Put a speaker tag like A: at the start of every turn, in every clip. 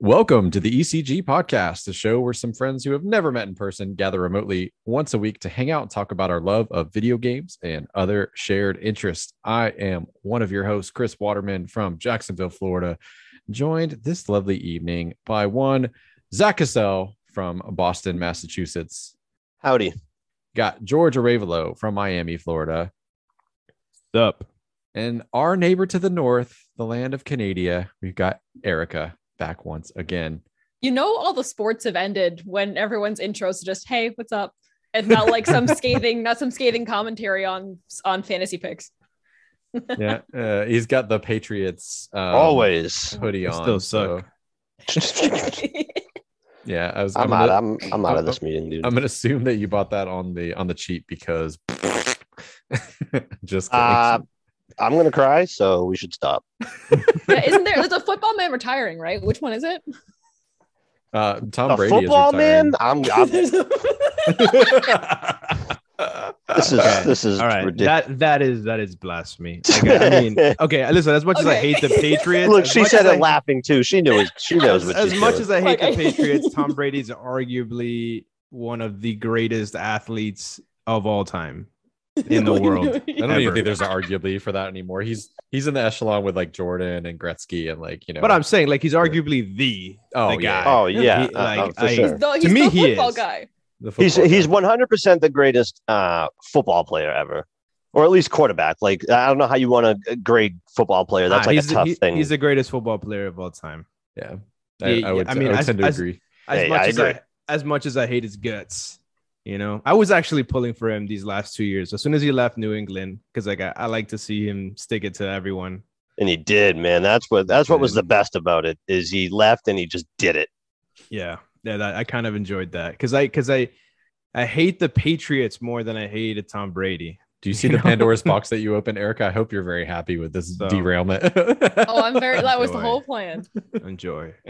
A: Welcome to the ECG podcast, the show where some friends who have never met in person gather remotely once a week to hang out and talk about our love of video games and other shared interests. I am one of your hosts, Chris Waterman from Jacksonville, Florida, joined this lovely evening by one Zach Cassell from Boston, Massachusetts.
B: Howdy.
A: Got George Aravalo from Miami, Florida.
C: up?
A: And our neighbor to the north, the land of Canada, we've got Erica back once again.
D: You know, all the sports have ended when everyone's intros just, "Hey, what's up?" and not like some scathing, not some scathing commentary on on fantasy picks.
A: Yeah, uh, he's got the Patriots um,
B: Always.
A: hoodie
C: They
A: on.
C: still
A: so-
C: suck.
A: yeah, I was.
B: I'm
A: gonna,
B: out. I'm I'm out of
A: I'm-
B: this meeting, dude.
A: I'm gonna assume that you bought that on the on the cheap because. Just kidding.
B: Uh, I'm gonna cry, so we should stop.
D: Yeah, isn't there? There's a football man retiring, right? Which one is it?
A: uh, Tom
B: A
A: Brady
B: football
A: is
B: man. I'm. I'm this is
C: Okay.
B: this is
C: All right,
B: ridiculous.
C: that that is that is blasphemy. Like, I mean, okay, listen. As much as I hate the Patriots,
B: Look, she said it
C: I-
B: laughing too. She knows. She knows
C: As,
B: what
C: as
B: she's
C: much
B: doing.
C: as I hate
D: Like,
C: the Patriots, Tom Brady's arguably one of the greatest athletes of all time in the world.
A: I don't even think there's an arguably for that anymore. He's he's in the echelon with like Jordan and Gretzky and like you know.
C: But I'm saying, like, he's arguably the
A: Oh,
C: the
A: yeah.
B: Oh yeah,
C: He- like,
B: uh, for
C: I-
B: sure.
D: The, he's
C: To me,
D: the
C: he
D: football
C: is.
D: guy.
A: the
B: He's
A: football
B: he's
A: guy.
B: 100 percent the greatest uh, football player ever, or at least quarterback. Like I don't know how you want to grade football player. That's
C: Ah,
B: like a
C: he's the-
B: tough
C: he-
B: thing.
C: He's the greatest football player of all time.
A: yeah. I,
C: Yeah,
A: I would.
C: I
A: I,
C: mean,
A: would
C: as-
A: tend to agree.
C: As
B: Hey,
C: much
B: I
C: as
B: agree.
C: I as much as I hate his guts, you know, I was actually pulling for him these last two years. As soon as he left New England, because like I, I like to see him stick it to everyone.
B: and he did, man. That's what that's what was the best about it is he left and he just did it.
C: Yeah, yeah, that, I kind of enjoyed that because I because I I hate the Patriots more than I hated Tom Brady.
A: Do you see
C: You
A: the
C: know?
A: Pandora's box that you opened, Erica? I hope you're very happy with this
C: So-
A: derailment.
D: Oh, I'm very. That was the whole plan.
C: Enjoy.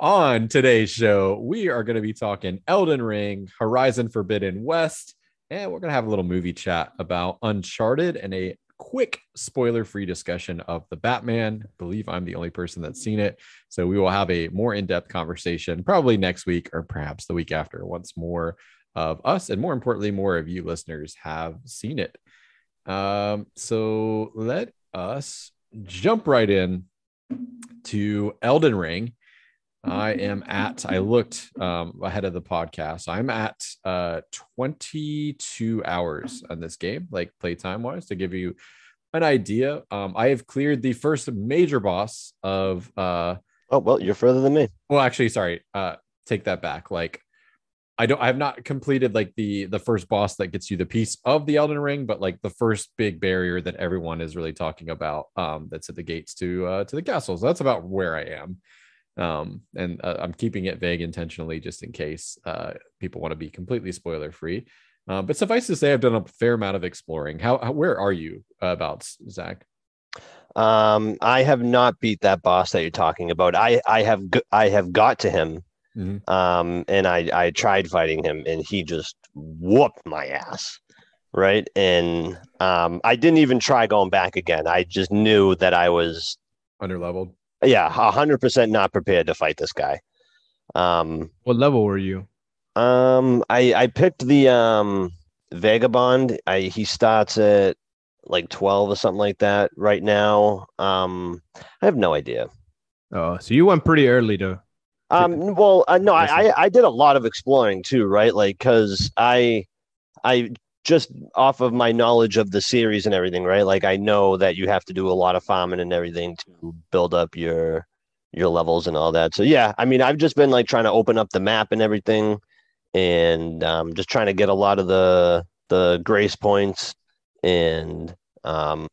A: On today's show, we are going to be talking Elden Ring, Horizon Forbidden West, and we're going to have a little movie chat about Uncharted and a quick spoiler free discussion of the Batman. I believe I'm the only person that's seen it. So we will have a more in depth conversation probably next week or perhaps the week after once more of us and more importantly, more of you listeners have seen it. Um, so let us jump right in to Elden Ring. I am at, I looked um, ahead of the podcast. I'm at uh, 22 hours on this game, like playtime wise, to give you an idea. Um, I have cleared the first major boss of, uh,
B: Oh well, you're further than me.
A: well, actually, sorry, uh, take that back. Like, I don't, I have not completed like the the first boss that gets you the piece of the Elden Ring, but like the first big barrier that everyone is really talking about, um, that's at the gates to uh, to the castle. So that's about where I am um and uh, i'm keeping it vague intentionally just in case uh people want to be completely spoiler free uh, but suffice to say i've done a fair amount of exploring how, how where are you about zach
B: Um, I have not beat that boss that you're talking about. I I have I have got to him.
A: Mhm.
B: Um, and I I tried fighting him, and he just whooped my ass. Right, and um, I didn't even try going back again. I just knew that I was
A: under leveled
B: yeah a hundred percent not prepared to fight this guy. Um,
C: What level were you?
B: um, I I picked the um vagabond. I he starts at like twelve or something like that right now. Um, I have no idea.
C: Oh, so you went pretty early to.
B: Um, well, uh, no, I, I I did a lot of exploring too, right? Like, cause I I just off of my knowledge of the series and everything, right? Like, I know that you have to do a lot of farming and everything to build up your your levels and all that. So yeah, I mean, I've just been like trying to open up the map and everything, and um, just trying to get a lot of the the grace points and um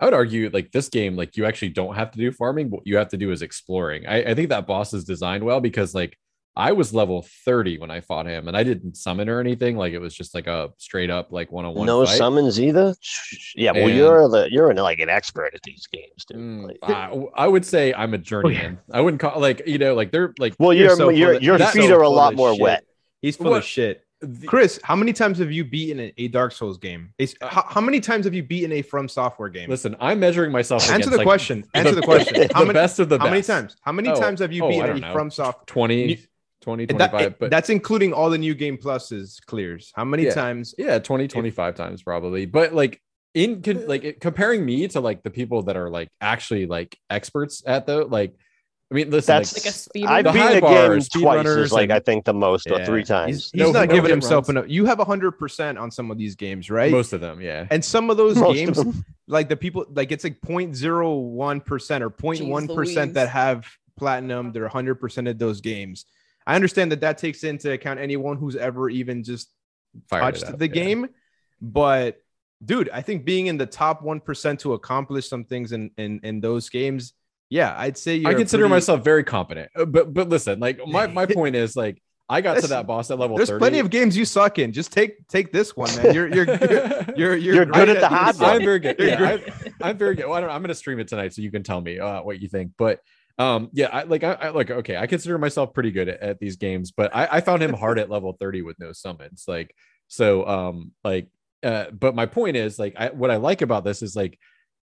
A: i would argue like this game like you actually don't have to do farming what you have to do is exploring i, I think that boss is designed well because like I was level 30 when I fought him and I didn't summon or anything. Like it was just like a straight up like one on one.
B: no summons either. Yeah, well,
A: And-
B: you're the you're an, like an expert at these games, dude.
A: Mm,
B: Like-
A: I, I would say I'm a journeyman. I wouldn't call like you know like they're like
B: Well,
C: You're
B: your
C: so full
B: your
C: of-
B: your feet
C: so
B: are a lot more
C: shit.
B: wet.
C: He's full
A: What?
C: of shit.
A: the-
C: Chris, how many times have you beaten a, a Dark Souls game? It's- how, how many times have you beaten a From Software game?
A: listen, I'm measuring myself.
C: Answer
A: against,
C: the
A: like,
C: question. Answer the question.
A: The
C: How many,
A: best of the
C: how many times? How many
A: Oh,
C: times have you
A: oh,
C: beaten a
A: know.
C: From Software?
A: 20,
C: You-
A: 20
C: And that-
A: but
C: that's including all the new game pluses clears. How many
A: Yeah.
C: times?
A: yeah 20 25 times probably but like in con- uh. like it- comparing me to like the people that are like actually like experts at the like i mean listen
B: That's
A: like,
D: Like a speed
B: I've
A: The
B: beaten
A: high
B: a
A: bar
B: game twice, is like
A: and-
B: I think the most, or three times.
C: he's
A: No-
C: not
A: no
C: giving himself
A: runs.
C: enough. You have 100% on some of these games, right?
A: most of them yeah
C: and some of those
B: Most
C: games,
B: them.
C: like the people, like it's like 0.01% or 0.1% that have platinum. They're 100% of those games. I understand that that takes into account anyone who's ever even just
A: Fired
C: touched
A: up,
C: the
A: yeah.
C: game. But dude, I think being in the top 1% to accomplish some things in in, in those games, yeah, I'd say you're
A: i
C: a
A: consider
C: pretty-
A: myself very competent Uh, but but listen like my my point is like i got to that boss at level
C: There's
A: 30
C: plenty of games you suck in. Just take take this one, man. You're you're you're you're,
B: You're
C: great
B: good at the
C: these
B: hard
C: games.
A: I'm very good. Yeah,
C: great.
A: I, I'm very good. Well, I don't, I'm going to stream it tonight, so you can tell me uh, what you think. But um, yeah, I like I, I like okay. I consider myself pretty good at, at these games, but I, I found him hard at level 30 with no summons. Like so, um, like uh, but my point is like I, what I like about this is like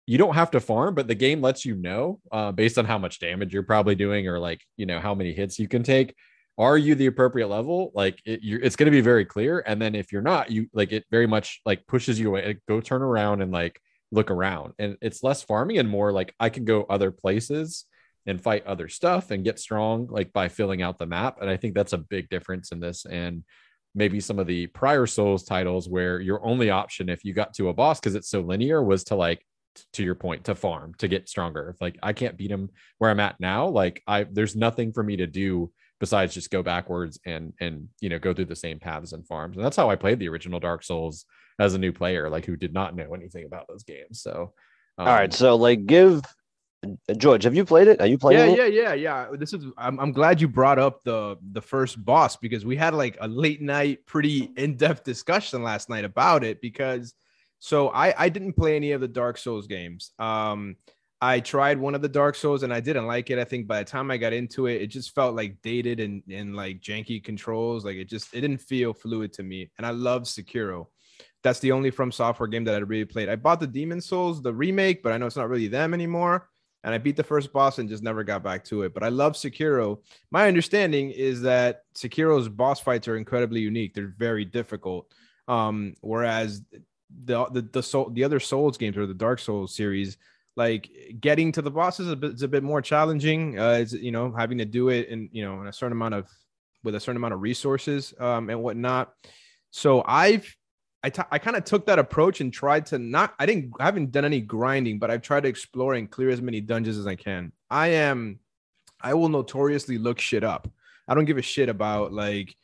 A: you don't have to farm, but the game lets you know uh, based on how much damage you're probably doing or like you know how many hits you can take. Are you the appropriate level? Like it, you're, it's going to be very clear. And then if you're not, you like it very much like pushes you away. Like, go turn around and like look around. And it's less farming and more like I can go other places and fight other stuff and get strong like by filling out the map. And I think that's a big difference in this. And maybe some of the prior Souls titles where your only option if you got to a boss because it's so linear was to like to your point to farm to get stronger. If like I can't beat him where I'm at now, like I there's nothing for me to do besides just go backwards and and you know go through the same paths and farms. And that's how I played the original Dark Souls as a new player, like who did not know anything about those games. So um,
B: All right, so like give George, have you played it? Are you playing
C: yeah,
B: it?
C: yeah, yeah, yeah. This is. I'm, I'm glad you brought up the the first boss because we had like a late night, pretty in depth discussion last night about it. Because so I I didn't play any of the Dark Souls games. Um, I tried one of the Dark Souls and I didn't like it. I think by the time I got into it, it just felt like dated and and like janky controls. Like it just it didn't feel fluid to me. And I love Sekiro. That's the only From Software game that I really played. I bought the Demon Souls, the remake, but I know it's not really them anymore and I beat the first boss and just never got back to it. But I love Sekiro. My understanding is that Sekiro's boss fights are incredibly unique. They're very difficult. Um, whereas the the the soul the other Souls games or the Dark Souls series, like getting to the bosses is a bit, is a bit more challenging. Uh, you know having to do it in you know in a certain amount of with a certain amount of resources um, and whatnot. So I've I, t- I kind of took that approach and tried to not I didn't I haven't done any grinding, but I've tried to explore and clear as many dungeons as I can. I am I will notoriously look shit up. I don't give a shit about like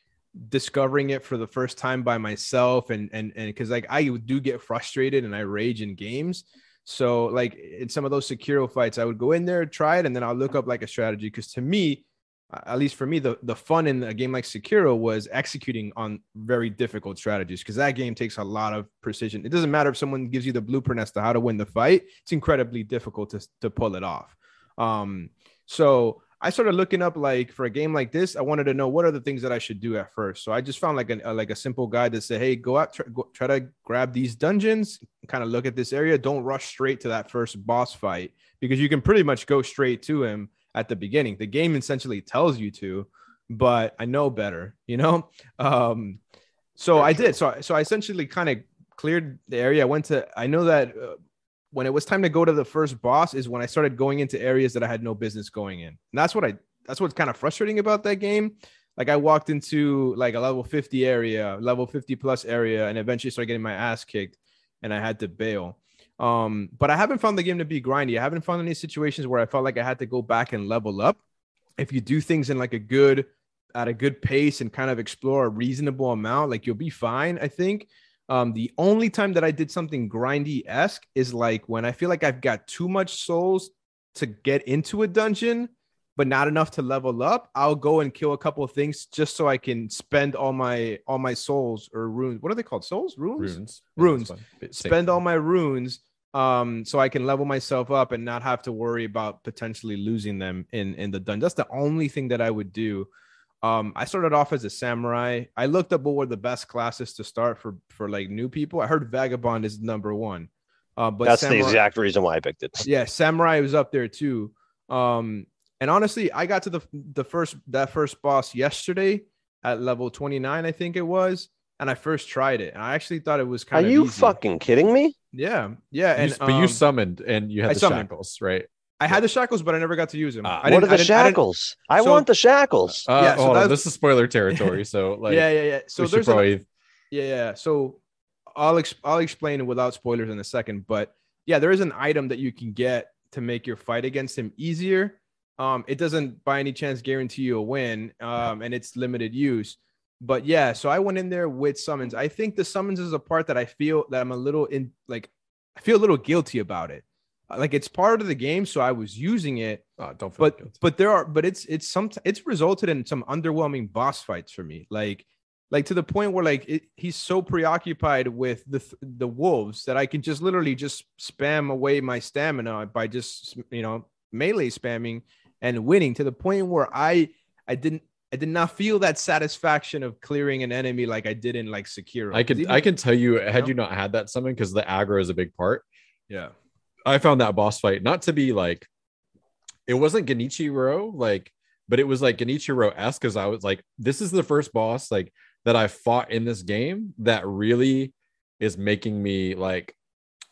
C: discovering it for the first time by myself and and and because like I do get frustrated and I rage in games. So like in some of those Sekiro fights, I would go in there, try it, and then I'll look up like a strategy. Because to me, at least for me, the, the fun in a game like Sekiro was executing on very difficult strategies because that game takes a lot of precision. It doesn't matter if someone gives you the blueprint as to how to win the fight, it's incredibly difficult to, to pull it off. Um, so I started looking up like for a game like this, I wanted to know what are the things that I should do at first. So I just found like a like a simple guide that said, "Hey, go out, go, try to grab these dungeons, kind of look at this area. Don't rush straight to that first boss fight because you can pretty much go straight to him at the beginning. The game essentially tells you to, but I know better, you know. Um, so I did. So so I essentially kind of cleared the area. I went to. I know that uh, when it was time to go to the first boss is when I started going into areas that I had no business going in. And that's what I. That's what's kind of frustrating about that game. Like I walked into like a level 50 area, level 50 plus area, and eventually started getting my ass kicked, and I had to bail. Um, but I haven't found the game to be grindy. I haven't found any situations where I felt like I had to go back and level up. If you do things in like a good, at a good pace and kind of explore a reasonable amount, like you'll be fine. I think. Um, the only time that I did something grindy esque is like when I feel like I've got too much souls to get into a dungeon, but not enough to level up. I'll go and kill a couple of things just so I can spend all my all my souls or runes. What are they called? Souls, runes,
A: runes
C: Runes.
A: It's
C: spend all my runes um so i can level myself up and not have to worry about potentially losing them in in the dungeon that's the only thing that i would do Um, I started off as a samurai. I looked up what were the best classes to start for for like new people. I heard vagabond is number one. Uh, but
B: That's
C: samurai,
B: the exact reason why I picked it.
C: yeah, samurai was up there too. Um, and honestly, I got to the the first that first boss yesterday at level 29, I think it was, and I first tried it. And I actually thought it was
B: Are
C: kind of Are
B: you
C: easy.
B: fucking kidding me?
C: Yeah, yeah.
A: You
C: And
A: s- but you
C: um,
A: summoned and you had
C: I
A: the
C: summoned.
A: shackles, right?
C: I had the shackles, but I never got to use them. I
B: What are the
C: I didn't- I didn't-
B: shackles? I,
C: So-
B: want the shackles.
A: Uh,
C: Yeah, so
A: hold on. This is spoiler territory. So like,
C: yeah, yeah, yeah. So there's an-
A: probably
C: Yeah, yeah. So I'll ex- I'll explain it without spoilers in a second, but yeah, there is an item that you can get to make your fight against him easier. Um, it doesn't by any chance guarantee you a win, um, and it's limited use. But yeah, so I went in there with summons. I think the summons is a part that I feel that I'm a little in like I feel a little guilty about it. Uh, Like it's part of the game, so I was using it
A: oh, don't feel
C: but
A: guilty.
C: but there are but it's it's some it's resulted in some underwhelming boss fights for me like like to the point where like it, he's so preoccupied with the th- the wolves that i can just literally just spam away my stamina by just you know melee spamming and winning to the point where i i didn't i did not feel that satisfaction of clearing an enemy like i did in like sekiro
A: I could
C: even-
A: I can tell you had
C: know?
A: you not had that summon because the aggro is a big part.
C: yeah
A: I found that boss fight not to be like it wasn't Genichiro like, but it was like Genichiro esque because I was like, this is the first boss like that I fought in this game that really is making me like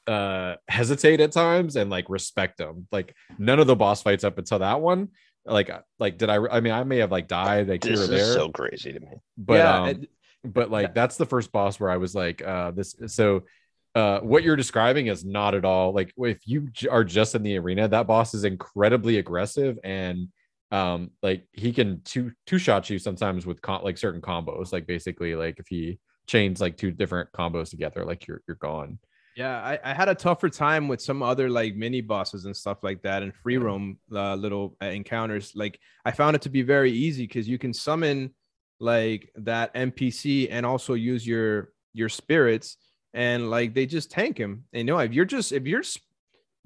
A: uh hesitate at times and like respect them. Like none of the boss fights up until that one, like like did I? I mean, I may have like died like
B: This
A: here or
B: is
A: there,
B: so crazy to me.
A: but
C: yeah
A: um,
C: and-
A: but like that's the first boss where I was like, uh, this. So, uh, what you're describing is not at all like if you j- are just in the arena, that boss is incredibly aggressive and um, like he can two two shot you sometimes with con- like certain combos. Like basically, like if he chains like two different combos together, like you're you're gone.
C: Yeah, I, I had a tougher time with some other like mini bosses and stuff like that and free roam uh, little uh, encounters. Like I found it to be very easy because you can summon like that NPC and also use your your spirits and like they just tank him. And you know, if you're just if you're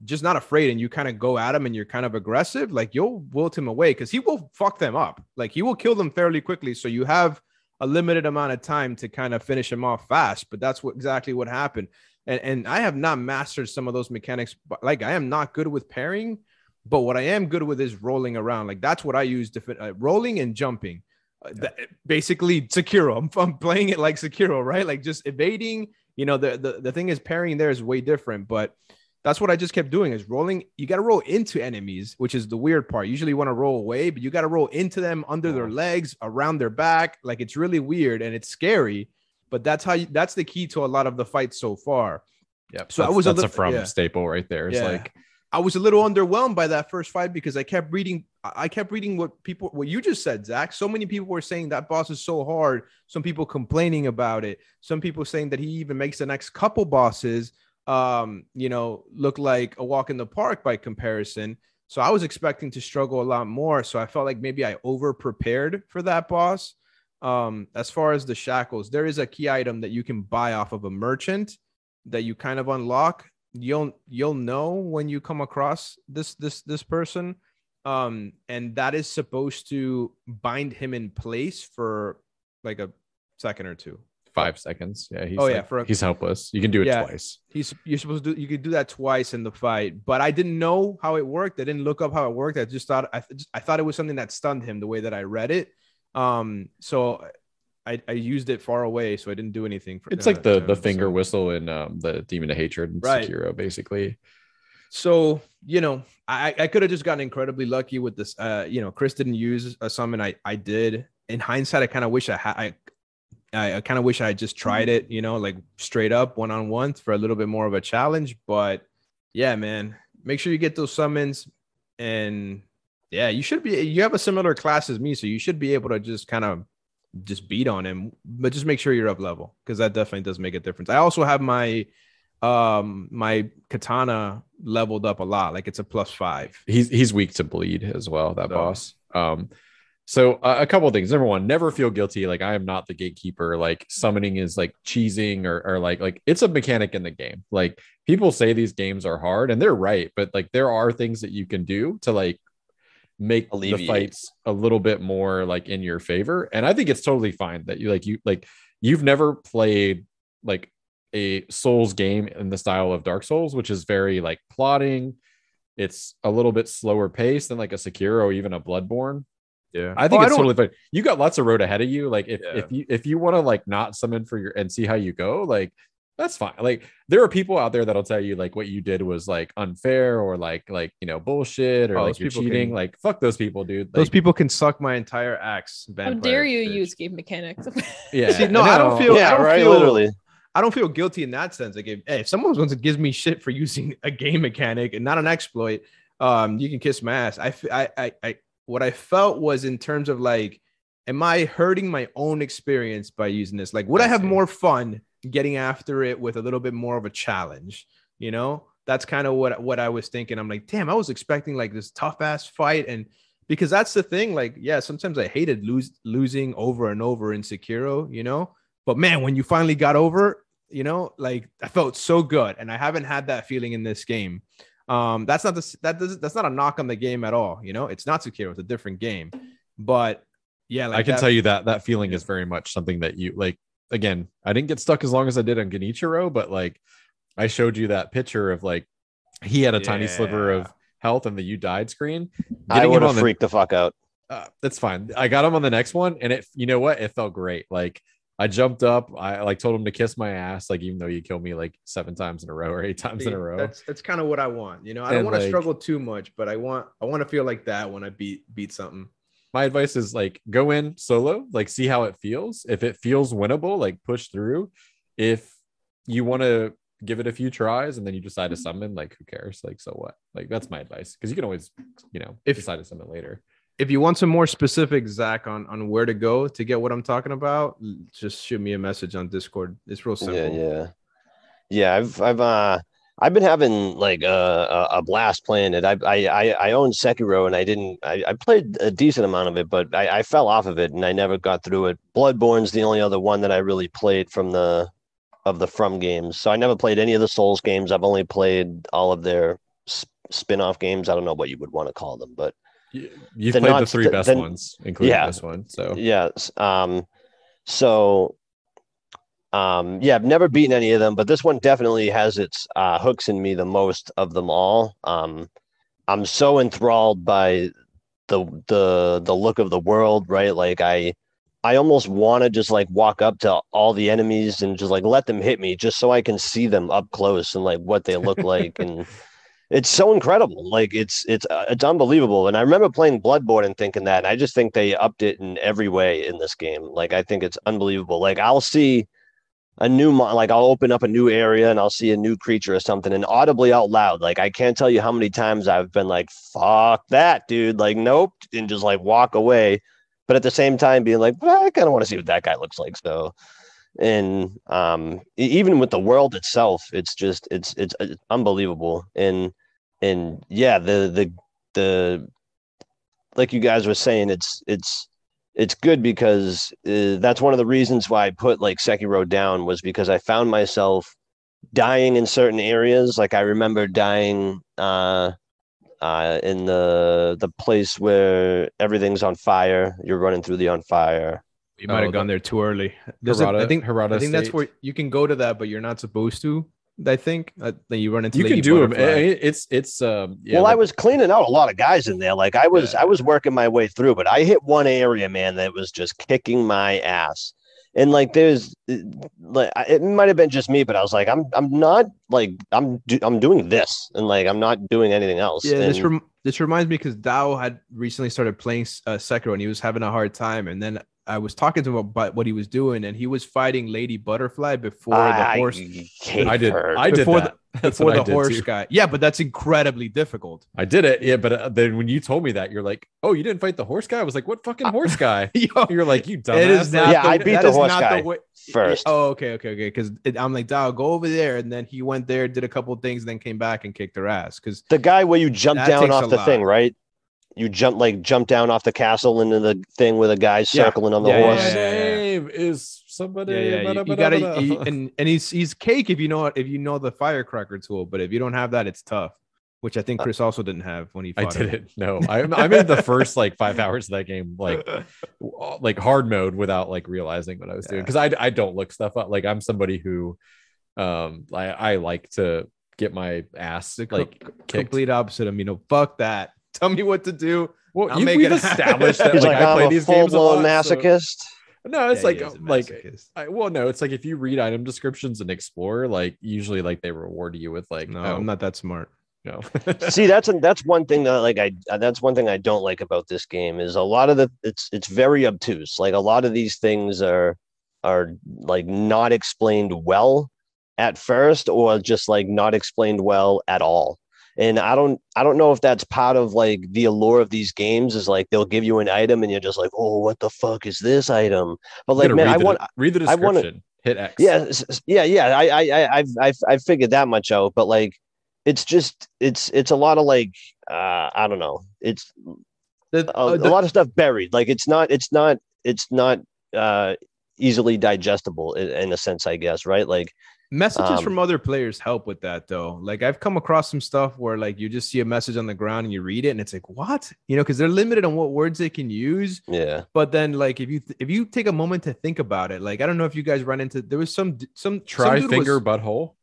C: just not afraid and you kind of go at him and you're kind of aggressive, like you'll wilt him away because he will fuck them up. Like he will kill them fairly quickly. So you have a limited amount of time to kind of finish him off fast. But that's what exactly what happened and and I have not mastered some of those mechanics. But like I am not good with parrying, but what I am good with is rolling around. Like that's what I use to fit uh, rolling and jumping. Uh, that- basically, Sekiro. I'm, I'm playing it like Sekiro, right? Like just evading. You know, the, the the thing is parrying there is way different, but that's what I just kept doing is rolling. You got to roll into enemies, which is the weird part. Usually you want to roll away, but you got to roll into them under their legs, around their back. Like it's really weird and it's scary. But that's how you, that's the key to a lot of the fights so far.
A: Yep.
C: So I
A: that's,
C: was a
A: that's a, from
C: yeah.
A: staple right there. It's
C: Yeah.
A: like
C: I was a little underwhelmed by that first fight because I kept reading. I kept reading what people, what you just said, Zach. So many people were saying that boss is so hard. Some people complaining about it. Some people saying that he even makes the next couple bosses, um, you know, look like a walk in the park by comparison. So I was expecting to struggle a lot more. So I felt like maybe I over prepared for that boss. Um, as far as the shackles, there is a key item that you can buy off of a merchant that you kind of unlock you'll you'll know when you come across this this this person um and that is supposed to bind him in place for like a second or two
A: five seconds. Yeah. He's
C: Oh, yeah, for a-
A: he's helpless. You can do it
C: Yeah.
A: twice.
C: he's you're supposed to do you could do that twice in the fight but i didn't know how it worked i didn't look up how it worked i just thought i, I thought it was something that stunned him the way that i read it um so i i used it far away so i didn't do anything for
A: It's
C: uh,
A: like the the
C: him,
A: finger
C: so-
A: whistle in um the Demon of Hatred and
C: Right.
A: Sekiro, basically.
C: so you know i i could have just gotten incredibly lucky with this uh you know chris didn't use a summon i i did in hindsight i kind of wish i had i I, I kind of wish I had just tried it, you know, like straight up one on one for a little bit more of a challenge. But yeah, man, make sure you get those summons. And yeah, you should be, you have a similar class as me. So you should be able to just kind of just beat on him, but just make sure you're up level because that definitely does make a difference. I also have my, um, my katana leveled up a lot. Like it's a plus five.
A: he's he's weak to bleed as well that
C: So-
A: boss um so uh, a couple of things number one never feel guilty like i am not the gatekeeper like summoning is like cheesing or, or like like it's a mechanic in the game like people say these games are hard and they're right but like there are things that you can do to like make the fights a little bit more like in your favor. And I think it's totally fine that you like you like you've never played like a Souls game in the style of Dark Souls, which is very like plotting. It's a little bit slower pace than like a Sekiro or even a Bloodborne.
C: Yeah,
A: I think
C: Oh,
A: it's
C: don't-
A: totally fine. You got lots of road ahead of you. Like if
C: Yeah.
A: if you if you want to like not summon for your and see how you go, like that's fine. Like there are people out there that'll tell you like what you did was like unfair or like like you know bullshit or
C: Oh,
A: like you're cheating.
C: can-
A: like fuck those people, dude.
C: Those people can suck my entire axe.
D: How dare you
C: bitch.
D: use game mechanics?
A: yeah.
C: See, no, I don't
A: know.
C: feel- I
B: yeah,
C: don't
B: right.
C: feel-
B: Literally.
C: I don't feel guilty in that sense. Like if, hey, if someone wants to give me shit for using a game mechanic and not an exploit, um, you can kiss my ass. I, f- I, I, I, what I felt was in terms of like, am I hurting my own experience by using this? Like, would I,
A: I
C: have
A: see.
C: more fun getting after it with a little bit more of a challenge? You know, that's kind of what what I was thinking. I'm like, damn, I was expecting like this tough ass fight, and because that's the thing. Like, yeah, sometimes I hated lose losing over and over in Sekiro. You know, but man, when you finally got over, you know, like I felt so good, and I haven't had that feeling in this game. Um, that's not the that does that's not a knock on the game at all. You know, it's not Sekiro; it's a different game. But yeah, like
A: I can
C: that-
A: tell you that that feeling is very much something that you like. Again, I didn't get stuck as long as I did on Genichiro, but like I showed you that picture of like he had a tiny sliver of health and the you died screen.
B: I
A: Getting
B: would
A: him
B: have
A: on the
B: the fuck out.
A: uh, that's fine. I got him on the next one, and it, you know what? It felt great. Like I jumped up, I like told him to kiss my ass, like even though you killed me like seven times in a row or eight times in a row.
C: That's that's kind of what I want. You know, I don't
A: And,
C: want to
A: like-
C: struggle too much, but I want I want to feel like that when I beat beat something.
A: My advice is like go in solo, like see how it feels. If it feels winnable, like push through. If you want to give it a few tries and then you decide to summon, like who cares? Like so what? Like that's my advice because you can always, you know,
C: If-
A: decide to summon later.
C: If you want some more specific, Zach, on on where to go to get what I'm talking about, just shoot me a message on Discord. It's real simple.
B: Yeah, yeah, yeah. I've I've uh I've been having like a a, blast playing it. I, I I own Sekiro and I didn't. I, I played a decent amount of it, but I, I fell off of it and I never got through it. Bloodborne's the only other one that I really played from the of the From games. So I never played any of the Souls games. I've only played all of their sp- spin-off games. I don't know what you would want to call them, but
A: You, you've played the three
B: th-
A: best
B: then-
A: ones, including
B: yeah.
A: this one. So
B: Yes. Um, so, um, yeah, I've never beaten any of them, but this one definitely has its uh, hooks in me the most of them all. Um, I'm so enthralled by the the the look of the world, right? Like I, I almost want to just like walk up to all the enemies and just like let them hit me, just so I can see them up close and like what they look like and. It's so incredible, like it's it's uh, it's unbelievable. And I remember playing Bloodborne and thinking that, and I just think they upped it in every way in this game. Like I think it's unbelievable. Like I'll see a new like I'll open up a new area and I'll see a new creature or something, and audibly out loud, like I can't tell you how many times I've been like, "Fuck that, dude!" Like nope, and just like walk away. But at the same time, being like, well, I kind of want to see what that guy looks like. So, and um, even with the world itself, it's just it's it's, it's unbelievable. And and yeah, the the the like you guys were saying, it's it's it's good because uh, that's one of the reasons why I put like Sekiro down was because I found myself dying in certain areas. Like I remember dying uh, uh, in the the place where everything's on fire. You're running through the on fire.
C: You might
A: Oh,
C: have gone
A: the-
C: there too early. There's a-
A: Hirata,
C: I think
A: Hirata
C: I think that's where you can go to that, but you're not supposed to. I think uh, then you run into
A: you can do them. It's it's um. Yeah,
B: well, I was cleaning out a lot of guys in there. Like I was,
C: Yeah.
B: I was working my way through, but I hit one area, man, that was just kicking my ass. And like, there's, uh, like, it might have been just me, but I was like, I'm, I'm not like, I'm, do, I'm doing this, and like, I'm not doing anything else.
C: Yeah, this rem- this reminds me because Dao had recently started playing uh, Sekiro and he was having a hard time, and then I was talking to him about what he was doing, and he was fighting Lady Butterfly before the horse
B: hate
A: I did.
B: her.
A: I did
C: Before
A: that. That's
C: before the
A: did
C: horse
A: too.
C: guy. Yeah, but that's incredibly difficult.
A: I did it. Yeah, but uh, then when you told me that, you're like, "Oh, you didn't fight the horse guy." I was like, "What fucking horse guy?"
C: Yo,
A: You're like, "You dumbass."
C: It is not
B: Yeah,
C: the,
B: I beat the horse
C: not
B: guy
C: way,
B: first.
C: Oh, okay, okay, okay. Because I'm like, Dao, go over there, and then he went there, did a couple things, then came back and kicked her ass. Because
B: the guy where you jump
C: That
B: down off the
C: lot.
B: thing, right? You jump like jump down off the castle into the thing with a guy
C: Yeah.
B: circling on the
C: Yeah, yeah,
B: horse.
A: My
C: yeah, yeah.
A: name is somebody.
C: yeah, yeah, you, you gotta,
A: bada.
C: he- and and he's he's cake if you know if you know the firecracker tool, but if you don't have that, it's tough. which I think Chris also didn't have when he.
A: I
C: Fought him.
A: didn't. No, I I made the first like five hours of that game like like hard mode without like realizing what I was doing because I I don't look stuff up. Like I'm somebody who, um, I I like to get my ass like
C: co-
A: kicked.
C: complete opposite of me. No, fuck that. Tell me what to do.
A: Well,
C: I'll
A: you,
C: make
A: we've established that like,
B: like,
A: I
B: I'm
A: play
B: a
A: these
B: full
A: games a
B: blown
A: lot. so-
B: masochist.
A: No, it's
C: Yeah,
A: like
C: he is a
A: like. I, well, no, it's like if you read item descriptions and explore, like usually like they reward you with like
C: no,
A: oh,
C: I'm not that smart.
A: no.
B: See, that's that's one thing that like I that's one thing I don't like about this game is a lot of the it's it's very obtuse. Like a lot of these things are are like not explained well at first or just like not explained well at all. And I don't I don't know if that's part of like the allure of these games is like they'll give you an item and you're just like, "Oh, what the fuck is this item?" But like man,
A: read
B: I
A: the,
B: want
A: read the description.
B: I wanna-
A: description. Hit X.
B: yeah, yeah, yeah. I, I, I, I've, I've, I've figured that much out. But like, it's just, it's, it's a lot of like, uh, I don't know. It's
C: The,
B: a,
C: uh,
B: a lot of stuff buried. Like, it's not, it's not, it's not uh, easily digestible in, in a sense, I guess. Right? Like,
C: Messages
B: Um,
C: from other players help with that though. Like I've come across some stuff where like you just see a message on the ground and you read it and it's like what? You know, because they're limited on what words they can use.
B: yeah,
C: But then like if you if you take a moment to think about it, like I don't know if you guys run into there was some some
A: Try
C: some
A: finger
C: was-
A: butthole.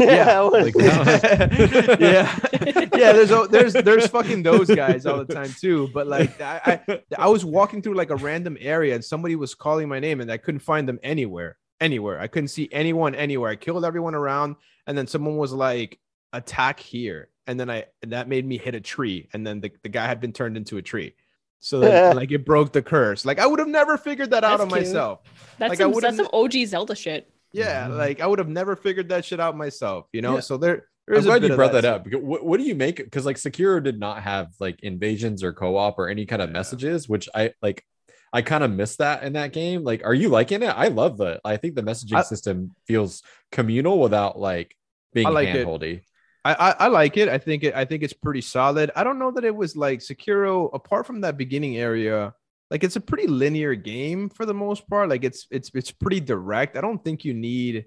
C: Yeah,
A: like that.
C: yeah, yeah. There's a- there's there's fucking those guys all the time too. But like I, I I was walking through like a random area and somebody was calling my name and I couldn't find them anywhere, anywhere. I couldn't see anyone anywhere. I killed everyone around, and then someone was like, "Attack here," and then I and that made me hit a tree, and then the, the guy had been turned into a tree. So then, like it broke the curse. Like I would have never figured that out on
D: cute.
C: myself.
D: That's
C: Like, I
D: some,
C: would've
D: that's some OG Zelda shit.
C: Yeah,
A: Mhm.
C: like I would have never figured that shit out myself. You know.
A: Yeah.
C: So there. there
A: I'm
C: is
A: glad you brought that
C: too.
A: up. What, what do you make? Because like Sekiro did not have like invasions or co-op or any kind of
C: Yeah.
A: messages, which I like. I kind of miss that in that game. Like, are you liking it? I love the. I think the messaging
C: I-
A: system feels communal without like being
C: I like it.
A: handholdy.
C: I, I I like it. I think it. I think it's pretty solid. I don't know that it was like Sekiro. Apart from that beginning area, like it's a pretty linear game for the most part. Like it's it's it's pretty direct. I don't think you need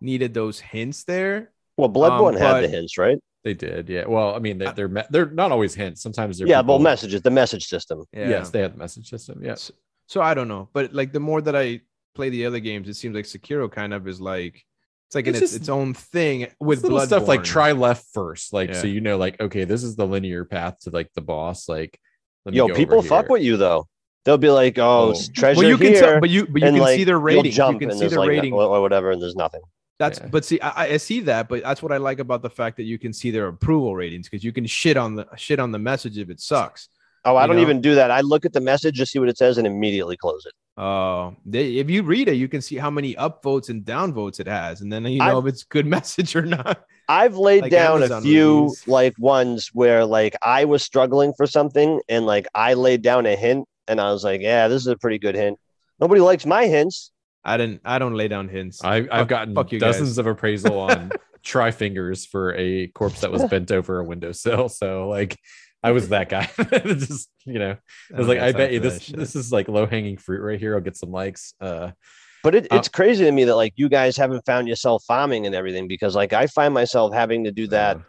C: needed those hints there.
B: well, Bloodborne um, had the hints, right?
A: They did, yeah. Well, I mean, they're they're, me- they're not always hints. Sometimes they're
B: Yeah, well, messages, the message system.
C: Yeah.
A: Yes, they have the message system. Yeah,
C: So, so I don't know, but like the more that I play the other games, it seems like Sekiro kind of is like it's like in
A: It's
C: its,
A: just-
C: its own thing with
A: It's little stuff like try left first, like so you know, like okay, this is the linear path to like the boss. Like, let me
B: Yo,
A: go
B: people fuck with you though. They'll be like, "Oh, it's
A: Oh.
B: treasure
C: Well, you can
B: here,"
C: tell, but you but you
B: and
C: can
B: like
C: see their
B: you'll
C: ratings. You can see their
B: like
C: rating.
B: or or whatever, and there's nothing.
C: That's
A: Yeah.
C: but see, I, I see that, but that's what I like about the fact that you can see their approval ratings because you can shit on the shit on the message if it sucks.
B: Oh, I don't
C: know?
B: even do that. I look at the message, just see what it says, and immediately close it.
C: Uh, they, if you read it, you can see how many upvotes and downvotes it has, and then you
B: I-
C: know if it's good message or not.
B: I've laid
C: Like
B: down a few
C: reviews.
B: like ones where like I was struggling for something, and like I laid down a hint, and I was like, "Yeah, this is a pretty good hint." Nobody likes my hints.
C: I didn't. I don't lay down hints.
A: I, I've
C: Fuck-
A: gotten
C: fuck you
A: dozens
C: guys.
A: of appraisal on try fingers for a corpse that was bent over a windowsill. So like, I was that guy. Just you know, I was
C: don't
A: like, I bet you this
C: shit.
A: this is like low hanging fruit right here. I'll get some likes. Uh,
B: But it,
A: Uh,
B: it's crazy to me that like you guys haven't found yourself farming and everything because like I find myself having to do that.
A: uh,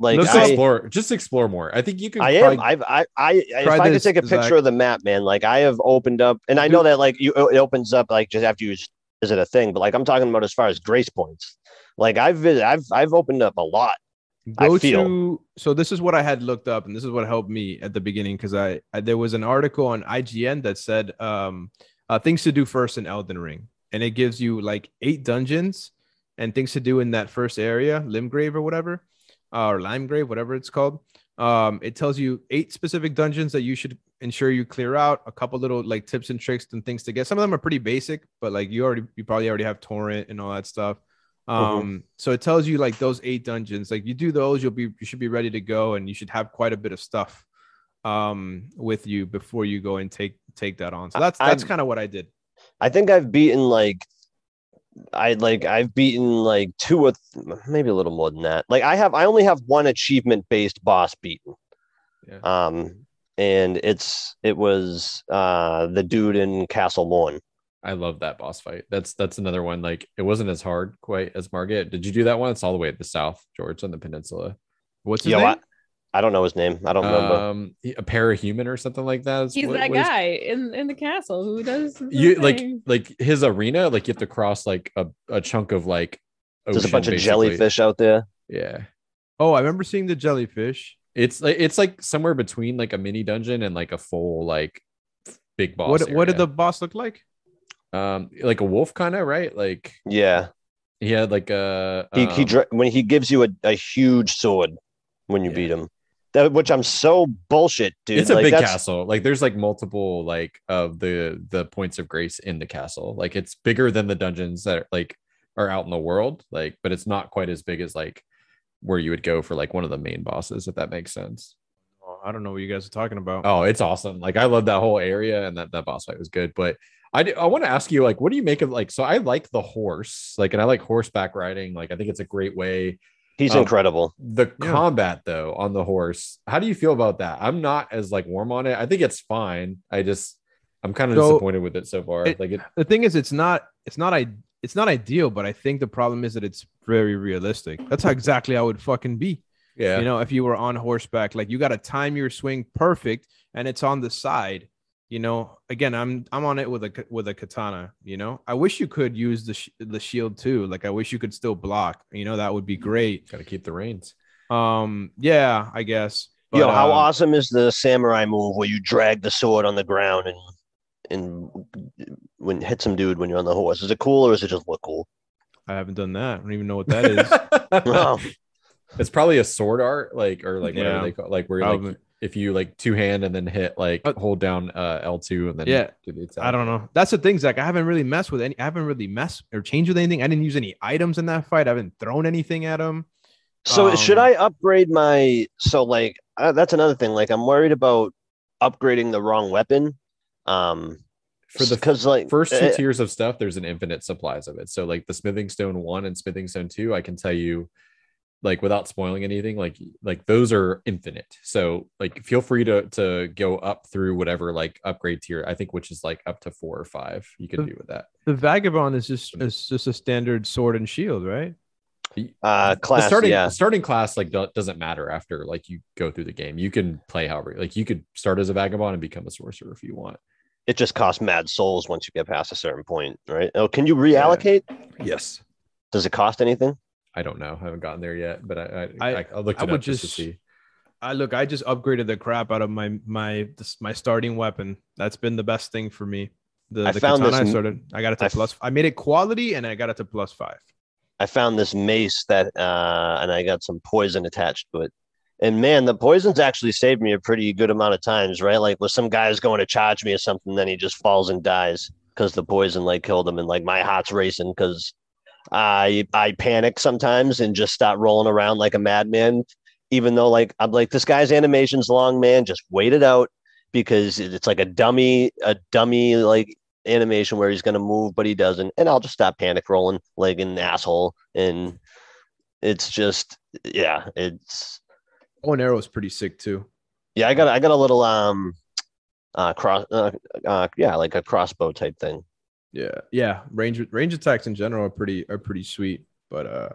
B: Like
A: let's
B: I,
A: explore. Just explore more. I think you can.
B: I am. I've, I, I, if
C: Try
B: I could take a picture
C: Zach.
B: of the map, man, like I have opened up, and I know that like you, it opens up like just after you visit a thing, but like I'm talking about as far as grace points. Like I've, vis- I've, I've opened up a lot. I
C: go
B: feel-
C: to so this is what i had looked up and this is what helped me at the beginning because I, I there was an article on ign that said um uh, things to do first in elden ring. And it gives you like eight dungeons and things to do in that first area limgrave or whatever uh, or limegrave whatever it's called. Um it tells you eight specific dungeons that you should ensure you clear out a couple little like tips and tricks and things to get. Some of them are pretty basic but like you already you probably already have torrent and all that stuff um so it tells you like those eight dungeons like you do those you'll be you should be ready to go and you should have quite a bit of stuff um with you before you go and take take that on so that's that's kind of what i did
B: I think I've beaten like, I like I've beaten like two or th- maybe a little more than that. Like I have, I only have one achievement based boss beaten.
A: Yeah.
B: Um, and it's it was uh the dude in Castle Morne.
A: I love that boss fight. That's that's another one. Like it wasn't as hard quite as Margit. Did you do that one? It's all the way at the south, George, on the peninsula.
C: what's his
B: Yo,
C: name
B: I, I don't know his name. I don't remember.
A: Um, a parahuman or something like that. is
D: He's
A: what-
D: that
A: what is-
D: guy in in the castle who does
A: You like
D: thing.
A: like his arena. Like you have to cross like a, a chunk of like.
B: There's a
A: ocean,
B: bunch of jellyfish out there.
A: Yeah,
C: Oh, I remember seeing the jellyfish.
A: it's like it's like somewhere between like a mini dungeon and like a full like big boss.
C: what what did the boss look like?
A: Um like a wolf kind of right? Like
B: Yeah,
A: he had like a
B: he he
A: um,
B: dra- when he gives you a, a huge sword when you
A: Yeah.
B: beat him. That which I'm so bullshit, dude.
A: it's a
B: Like,
A: big
B: that's-
A: castle like there's like multiple like of the the points of grace in the castle like it's bigger than the dungeons that are, like are out in the world like but it's not quite as big as like where you would go for like one of the main bosses if that makes sense
C: Oh, I don't know what you guys are talking about.
A: oh it's awesome like i love that whole area and that that boss fight was good but i do, i want to ask you like what do you make of like so i like the horse like and i like horseback riding like i think it's a great way
B: He's
A: Um,
B: incredible.
A: the
C: Yeah.
A: combat though on the horse how do you feel about that i'm not as like warm on it i think it's fine i just i'm kind of
C: So,
A: disappointed with it so far
C: it-
A: like it
C: the thing is it's not it's not I it's not ideal, but I think the problem is that it's very realistic. That's how exactly I would fucking be.
A: yeah
C: You know, if you were on horseback, like you got to time your swing perfect, and it's on the side. You know, again, I'm I'm on it with a with a katana. You know, I wish you could use the sh- the shield too. Like I wish you could still block. You know, that would be great.
A: gotta keep the reins
C: Um, yeah, I guess.
B: Yo,
C: But,
B: how
C: um,
B: awesome is the samurai move where you drag the sword on the ground and and when hit some dude when you're on the horse? Is it cool or is it just look cool?
C: I haven't done that. I don't even know what that is.
B: Oh,
A: it's probably a sword art like or like whatever
C: Yeah.
A: they call like where
C: Probably.
A: like if you like two hand and then hit like
C: Uh,
A: hold down uh l2 and then
C: Yeah.
A: do the attack.
C: I don't know. That's the thing, Zach. I haven't really messed with any. I haven't really messed or changed with anything. I didn't use any items in that fight. I haven't thrown anything at him.
B: so should
C: Um,
B: I upgrade my? So like uh, that's another thing. Like I'm worried about upgrading the wrong weapon. Um,
A: for the
B: because like
A: first two
B: eh,
A: tiers of stuff there's an infinite supplies of it so like the smithing stone 1 and smithing stone 2 i can tell you like without spoiling anything like like those are infinite so like feel free to to go up through whatever like upgrade tier i think which is like up to four or five you can
C: The-
A: do with that
C: The vagabond is just is just a standard sword and shield, right?
B: uh
A: the
B: class.
A: starting
B: yeah,
A: starting class like do- doesn't matter after like you go through the game you can play however like you could start as a vagabond and become a sorcerer if you want
B: it just costs mad souls once you get past a certain point, right? Oh, can you reallocate?
A: yes
B: Does it cost anything?
A: I don't know i haven't gotten there yet but i i,
C: I-
A: I, I looked
C: I would
A: up just to see.
C: I look. I just upgraded the crap out of my my this, my starting weapon. That's been the best thing for me. The,
B: I
C: the
B: found
C: katana
B: this
C: I
B: m-
C: started. I got it to
B: I f-
C: plus. I made it quality and I got it to plus five.
B: I found this mace that, uh, and I got some poison attached to it. And man, the poison's actually saved me a pretty good amount of times, right? Like, with some guy's going to charge me or something, then he just falls and dies because the poison like killed him, and like my heart's racing because I I panic sometimes and just start rolling around like a madman. Even though like I'm like this guy's animation's long, man, just wait it out because it's like a dummy, a dummy like animation where he's gonna move, but he doesn't, and I'll just stop panic rolling like an asshole, and it's just yeah, it's
C: Oh, and arrow is pretty sick too.
B: yeah. I got I got a little um uh cross uh, uh yeah like a crossbow type thing.
C: Yeah, yeah. Range range attacks in general are pretty are pretty sweet. But uh,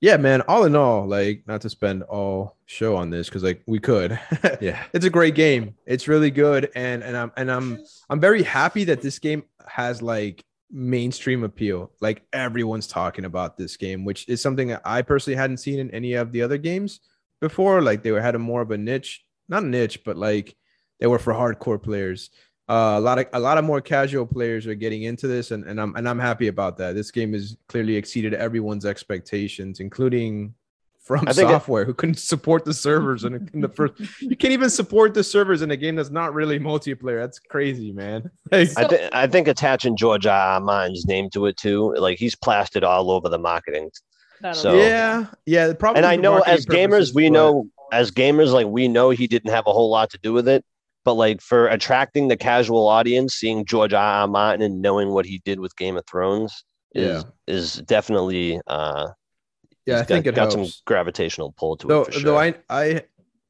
C: yeah, man. All in all, like not to spend all show on this because like we could.
A: yeah
C: it's a great game. It's really good, and and I'm and I'm I'm very happy that this game has like mainstream appeal. Like everyone's talking about this game, which is something that I personally hadn't seen in any of the other games before. Like they were had a more of a niche, not a niche, but like they were for hardcore players. Uh, a lot of a lot of more casual players are getting into this, and, and I'm and I'm happy about that. This game has clearly exceeded everyone's expectations, including from
B: I think it-
C: software who couldn't support the servers in, in the first. You can't even support the servers in a game that's not really multiplayer. That's crazy, man. Like,
B: I
D: So-
B: think I think attaching George R. R. Martin's name to it too, like he's plastered all over the marketing.
D: That'll
B: So-
C: yeah, yeah. Probably.
B: and I know as gamers,
C: purposes,
B: we
C: but-
B: know as gamers, like we know he didn't have a whole lot to do with it. But like for attracting the casual audience, seeing George R. R. Martin and knowing what he did with Game of Thrones is is definitely uh
C: Yeah, I
B: he's
C: think it
B: got
C: helps.
B: some gravitational pull to
C: though,
B: it for sure.
C: though I I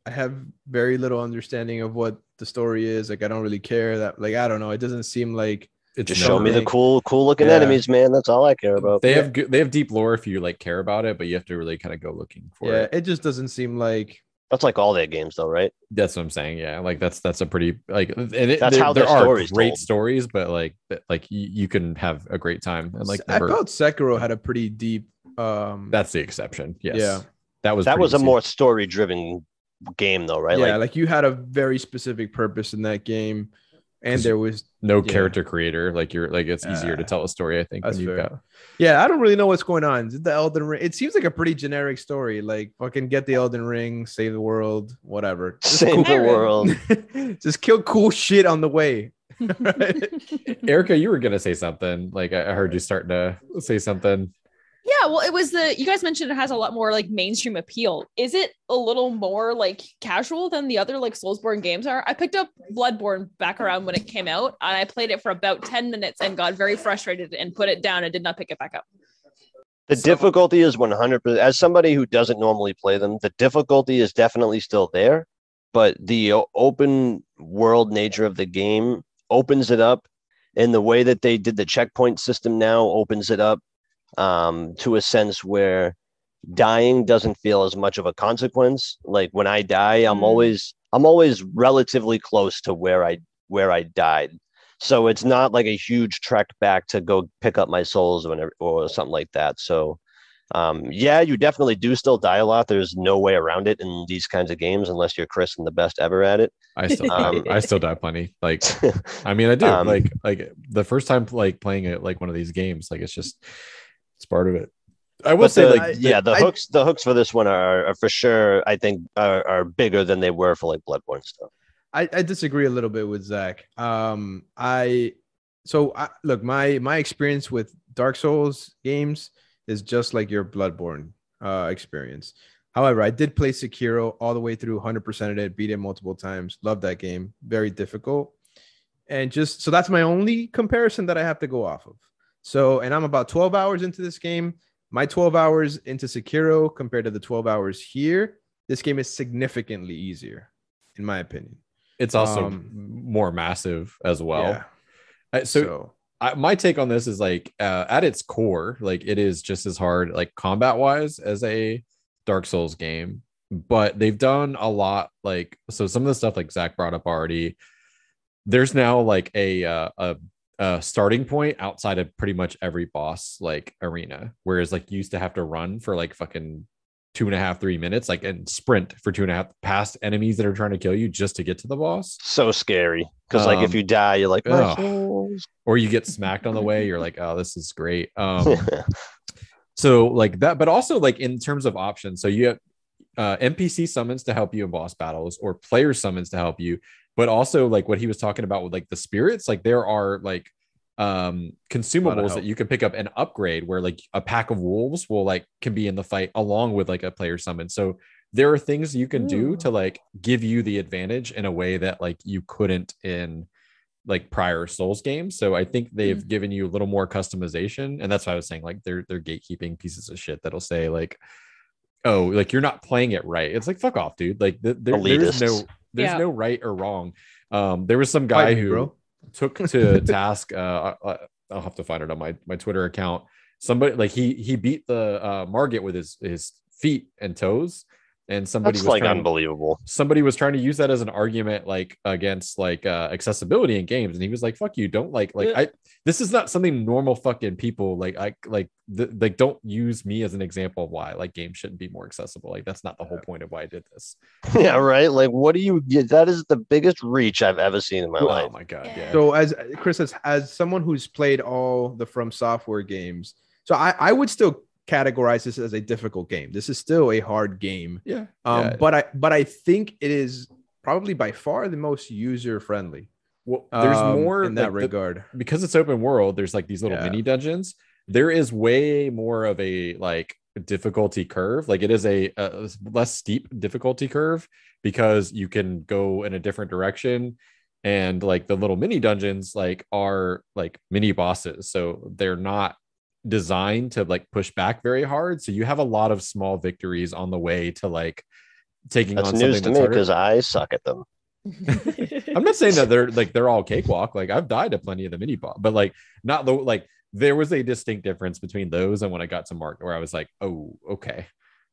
C: I have very little understanding of what the story is. Like I don't really care that like I don't know. It doesn't seem like
A: it's
B: Just show me the cool, cool looking
C: Yeah.
B: enemies, man. That's all I care about.
A: they
C: Yeah.
A: have good they have deep lore if you like care about it but you have to really kind of go looking for
C: yeah,
A: it
C: it just doesn't seem like
B: That's like all their games, though, right?
A: That's what I'm saying. Yeah, like that's that's a pretty like and it,
B: That's
A: there,
B: how
A: there
B: their
A: are
B: story's
A: great
B: told.
A: stories, but like like you, you can have a great time and like
C: I
A: never,
C: felt Sekiro had a pretty deep. Um,
A: that's the exception. Yes.
C: Yeah.
A: That was
B: that was a
A: easy.
B: more story driven game, though, right?
C: yeah,
B: like,
C: like, you had a very specific purpose in that game, and there was
A: no
C: yeah.
A: character creator. Like you're like it's easier to
C: Uh,
A: tell a story. I think when
C: that's
A: you've
C: fair.
A: got
C: yeah. I don't really know what's going on. Did the Elden Ring? It seems like a pretty generic story. Like fucking get the Elden Ring, save the world, whatever. Just
B: save
C: cool-
B: the world.
C: Just kill cool shit on the way.
A: Erica, you were gonna say something. Like I I heard you starting to say something.
D: Yeah, well, it was the you guys mentioned it has a lot more like mainstream appeal. Is it a little more like casual than the other like Soulsborne games are? I picked up Bloodborne back around when it came out, and I played it for about 10 minutes and got very frustrated and put it down and did not pick it back up.
B: The
C: So-
B: difficulty is 100%. As somebody who doesn't normally play them, the difficulty is definitely still there, but the open world nature of the game opens it up. And the way that they did the checkpoint system now opens it up um, to a sense where dying doesn't feel as much of a consequence. Like when I die, I'm
D: Mm.
B: always I'm always relatively close to where I where I died. So it's not like a huge trek back to go pick up my souls or, or something like that. So um, yeah, you definitely do still die a lot. There's no way around it in these kinds of games unless you're Chris and the best ever at it.
A: I still
B: Um,
A: I still die plenty. Like I mean I do.
B: Um,
A: like like the first time like playing it like one of these games, like it's just it's part of it. I will
B: But
A: say
B: the-
A: like
B: yeah, the
C: I-
B: hooks the hooks for this one are, are for sure. I think are, are bigger than they were for like Bloodborne stuff.
C: I, I disagree a little bit with Zach. Um, I so I, look my my experience with Dark Souls games is just like your Bloodborne uh, experience. However, I did play Sekiro all the way through, 100% of it, beat it multiple times. Love that game. Very difficult, and just so that's my only comparison that I have to go off of. So, and I'm about 12 hours into this game. My 12 hours into Sekiro compared to the 12 hours here, this game is significantly easier, in my opinion.
A: it's also
C: um,
A: more massive as well.
C: yeah.
A: So
C: so
A: I, my take on this is like uh, at its core, like it is just as hard, like combat wise, as a Dark Souls game. But they've done a lot, like so. Some of the stuff like Zach brought up already. There's now like a uh, a, a starting point outside of pretty much every boss like arena, whereas like you used to have to run for like fucking two and a half, three minutes, like and sprint for two and a half past enemies that are trying to kill you just to get to the boss.
B: So scary because like if
A: Um,
B: you die, you're like,
A: Or you get smacked on the way, you're like, oh, this is great. Um, so like that but also like in terms of options so you have uh, npc summons to help you in boss battles or player summons to help you but also like what he was talking about with like the spirits like there are like um consumables that you can pick up and upgrade where like a pack of wolves will like can be in the fight along with like a player summon. So there are things you can do to like give you the advantage in a way that like you couldn't in like prior souls games. So i think they've given you a little more customization and that's why i was saying like they're they're gatekeeping pieces of shit that'll say like oh like you're not playing it right. It's like fuck off dude. Like th- there, there's no there's
D: Yeah.
A: no right or wrong. Um there was some guy
C: Fight
A: who
C: bro.
A: took to task uh I- i'll have to find it on my my twitter account. Somebody like he he beat the uh margit with his his feet and toes and somebody
B: That's
A: was
B: like
A: trying,
B: unbelievable.
A: somebody was trying to use that as an argument like against like uh accessibility in games and he was like fuck you don't like like
D: Yeah.
A: i this is not something normal fucking people like i like th- like don't use me as an example of why like games shouldn't be more accessible like that's not the whole point of why i did this
B: yeah, right. Like, what do you? yeah, That is the biggest reach I've ever seen in my
A: oh
B: life.
A: Oh my god yeah
C: So as Chris as as someone who's played all the From Software games, so I I would still categorize this as a difficult game. This is still a hard game.
A: yeah
C: Um,
A: yeah.
C: but I but I think it is probably by far the most user friendly.
A: well there's
C: um,
A: more
C: in that
A: like, the-
C: regard.
A: because it's open world there's like these little
C: Yeah.
A: mini dungeons there is way more of a like difficulty curve like it is a, a less steep difficulty curve because you can go in a different direction and like the little mini dungeons like are like mini bosses so they're not designed to like push back very hard so you have a lot of small victories on the way to like taking
B: That's
A: on
B: news
A: something
B: to
A: that's
B: me because I suck at them.
A: I'm not saying that they're like they're all cakewalk. Like I've died at plenty of the mini boss, but like not the like there was a distinct difference between those and when I got to Mark where I was like, oh, okay.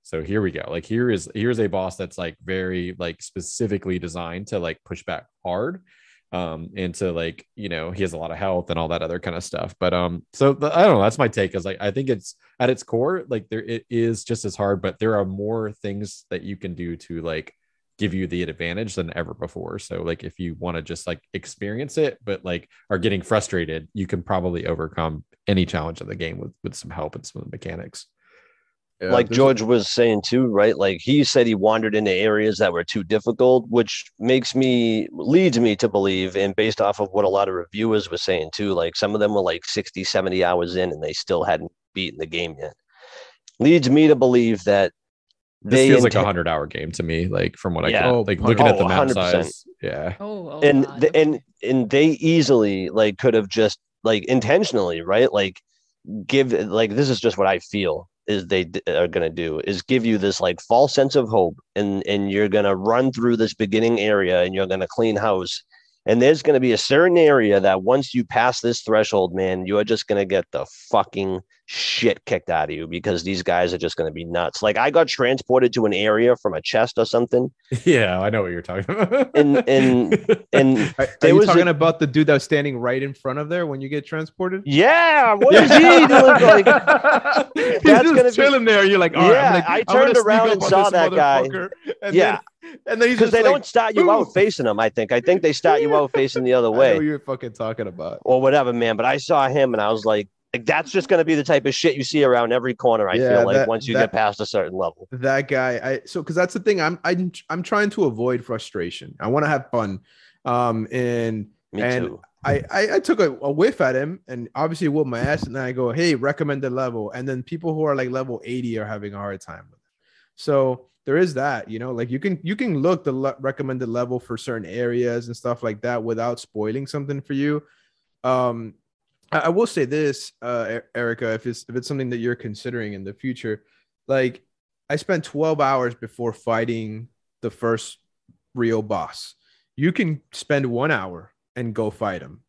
A: So here we go. Like here is here's a boss that's like very like specifically designed to like push back hard um and to like you know he has a lot of health and all that other kind of stuff. But um so the, i don't know that's my take is like i think it's at its core like there it is just as hard but there are more things that you can do to like give you the advantage than ever before. So like if you want to just like experience it but like are getting frustrated you can probably overcome any challenge of the game with with some help and some of the mechanics
C: Yeah,
B: like George was saying too, right? Like he said he wandered into areas that were too difficult, which makes me leads me to believe, and based off of what a lot of reviewers were saying too, like some of them were like 60, 70 hours in and they still hadn't beaten the game yet. Leads me to believe that
A: this
B: they
A: feels like a hundred hour game to me like from what i
B: Yeah.
A: can
C: Oh,
A: like looking at the
B: oh,
A: map
B: 100%.
A: size yeah
D: Oh, oh
B: and the, and and they easily like could have just like intentionally right like give like this is just what i feel is they are going to do is give you this like false sense of hope and and you're going to run through this beginning area and you're going to clean house. And there's going to be a certain area that once you pass this threshold man you are just going to get the fucking shit kicked out of you because these guys are just going to be nuts like i got transported to an area from a chest or something
A: yeah i know what you're talking about
B: And- and- and
C: Are, are you
B: was a-
C: talking about the dude that was standing right in front of there when you get transported?
B: yeah what is he doing like
C: He's
B: That's
C: just
B: gonna be-
C: chilling there. You're like, all right,
B: Yeah,
C: I'm gonna,
B: I turned
C: sneak
B: around and saw that guy.
C: And
B: Yeah.
C: then, and then he's
B: because they
C: like,
B: don't start you out facing them. I think. I think they start you out facing the other
C: I know
B: way
C: what you're fucking talking about.
B: or whatever, man. But I saw him and I was like, like that's just going to be the type of shit you see around every corner. I
C: Yeah,
B: feel like
C: that-
B: once you
C: that-
B: get past a certain level.
C: that guy i so because that's the thing i'm i'm i'm trying to avoid frustration i want to have fun um and
B: Me
C: and
B: too.
C: I, I I took a, a whiff at him and obviously whooped my ass and then I go hey recommended level and then people who are like level 80 are having a hard time with it. So there is that you know like you can you can look the le- recommended level for certain areas and stuff like that without spoiling something for you. Um I, will say this uh Erica if it's if it's something that you're considering in the future like I spent 12 hours before fighting the first real boss. You can spend 1 hour and go fight him.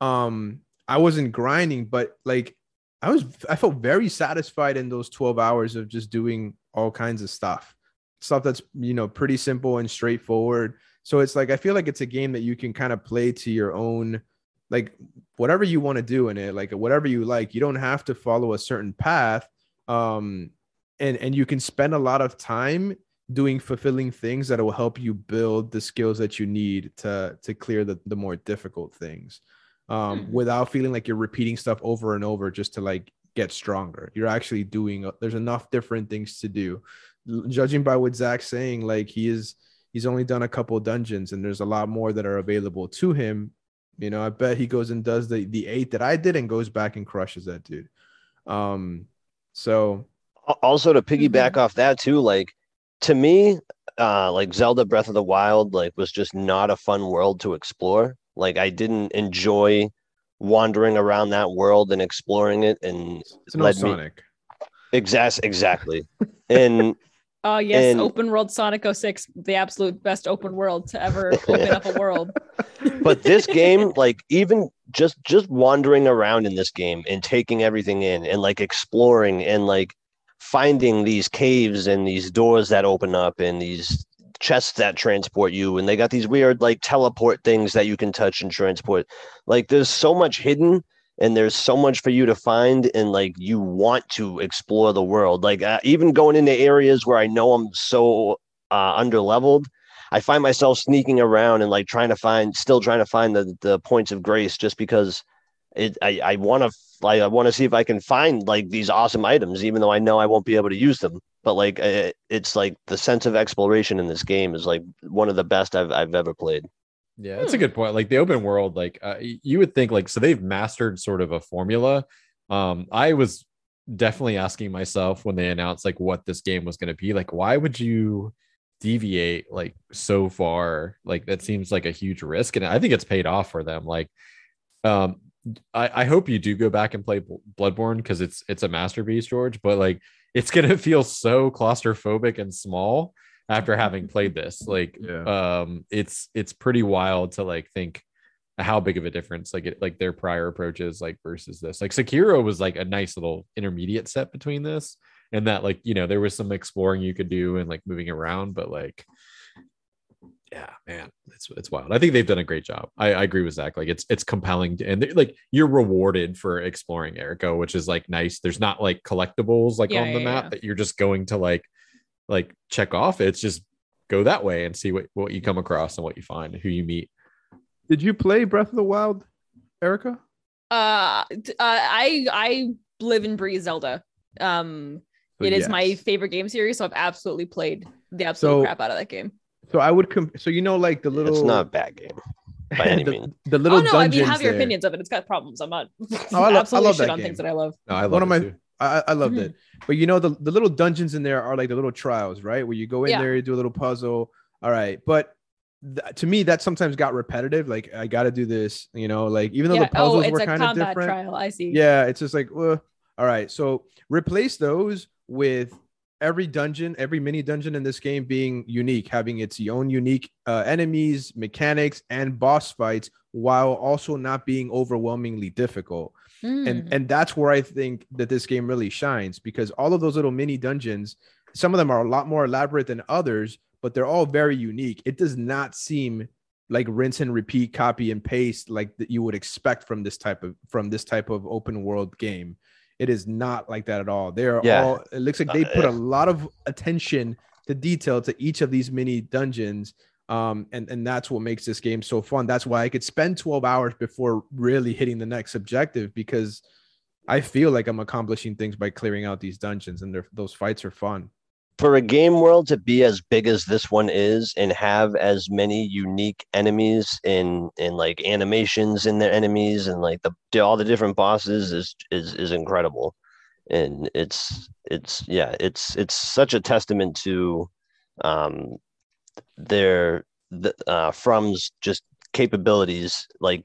C: Um, I wasn't grinding, but like I was, I felt very satisfied in those 12 hours of just doing all kinds of stuff, stuff that's, you know, pretty simple and straightforward. So it's like, I feel like it's a game that you can kind of play to your own, like whatever you want to do in it, like whatever you like. You don't have to follow a certain path. Um, and, and you can spend a lot of time doing fulfilling things that will help you build the skills that you need to to clear the, the more difficult things um
D: Mhm.
C: without feeling like you're repeating stuff over and over just to like get stronger you're actually doing there's enough different things to do judging by what zach's saying like he is he's only done a couple dungeons and there's a lot more that are available to him you know i bet he goes and does the the eight that i did and goes back and crushes that dude um so
B: Also to piggyback
D: Mhm.
B: off that too, like to me, uh, like Zelda Breath of the Wild, like was just not a fun world to explore. Like I didn't enjoy wandering around that world and exploring it and
C: it's no
B: led me
C: sonic
B: exact exactly. And
D: Oh yes,
B: And-
D: open world Sonic 06, the absolute best open world to ever open up a world.
B: but this game like even just just wandering around in this game and taking everything in and like exploring and like finding these caves and these doors that open up and these chests that transport you and they got these weird like teleport things that you can touch and transport like there's so much hidden and there's so much for you to find and like you want to explore the world like uh, even going into areas where i know i'm so uh underleveled I find myself sneaking around and like trying to find, still trying to find the the points of grace, just because it I I want to like I want to see if I can find like these awesome items, even though I know I won't be able to use them. But like uh, it's like the sense of exploration in this game is like one of the best I've I've ever played.
A: Yeah, it's a good point. Like the open world, like uh, you would think, like so they've mastered sort of a formula. Um, I was definitely asking myself when they announced like what this game was going to be, like why would you deviate like so far? Like that seems like a huge risk, and I think it's paid off for them. Like, um, I, I hope you do go back and play Bloodborne because it's it's a masterpiece, George. But like, it's gonna feel so claustrophobic and small after having played this. Like,
C: yeah
A: um it's it's pretty wild to like think how big of a difference like it like their prior approaches like versus this like sekiro was like a nice little intermediate step between this and that like you know there was some exploring you could do and like moving around, but like yeah, man, it's it's wild. I think they've done a great job. I, I agree with Zach. Like it's it's compelling and like you're rewarded for exploring Erica, which is like nice. There's not like collectibles like
D: Yeah,
A: on the
D: yeah,
A: map
D: yeah.
A: that you're just going to like like check off. It's just go that way and see what what you come across and what you find, who you meet.
C: Did you play Breath of the Wild, Erica?
D: Uh, uh, I I live and breathe Zelda. Um,
C: So
D: it is my favorite game series, so I've absolutely played the absolute
C: So-
D: crap out of that game.
C: So I would com- so you know like the little
B: It's not a bad game by any
C: the,
B: means.
C: the little
D: oh no, I mean, have your
C: there.
D: opinions of it. It's got problems. I'm not Oh,
C: I love- I
D: absolutely
C: love
D: shit
C: that
D: on
C: game.
D: things that I love.
A: No, I love
C: One of my-
A: too.
C: I, I loved
D: Mhm.
C: it. But you know the, the little dungeons in there are like the little trials, right? Where you go in
D: Yeah.
C: there, you do a little puzzle. All right, but th- to me that sometimes got repetitive. Like I got to do this, you know. Like even though
D: Yeah.
C: the
D: Oh,
C: puzzles
D: it's
C: were kind of different,
D: trial. I see.
C: yeah, it's just like, uh, all right. So replace those with every dungeon, every mini dungeon in this game being unique, having its own unique uh, enemies, mechanics, and boss fights, while also not being overwhelmingly difficult
D: Mm.
C: and and that's where I think that this game really shines because all of those little mini dungeons, some of them are a lot more elaborate than others, but they're all very unique. It does not seem like rinse and repeat, copy and paste like that you would expect from this type of from this type of open world game. It is not like that at all. They're
B: Yeah.
C: all. It looks like they put a lot of attention to detail to each of these mini dungeons um and and that's what makes this game so fun that's why i could spend 12 hours before really hitting the next objective because i feel like i'm accomplishing things by clearing out these dungeons and those fights are fun
B: For a game world to be as big as this one is and have as many unique enemies in in like animations in their enemies and like the all the different bosses is is is incredible. And it's it's yeah, it's it's such a testament to um their the uh from's just capabilities like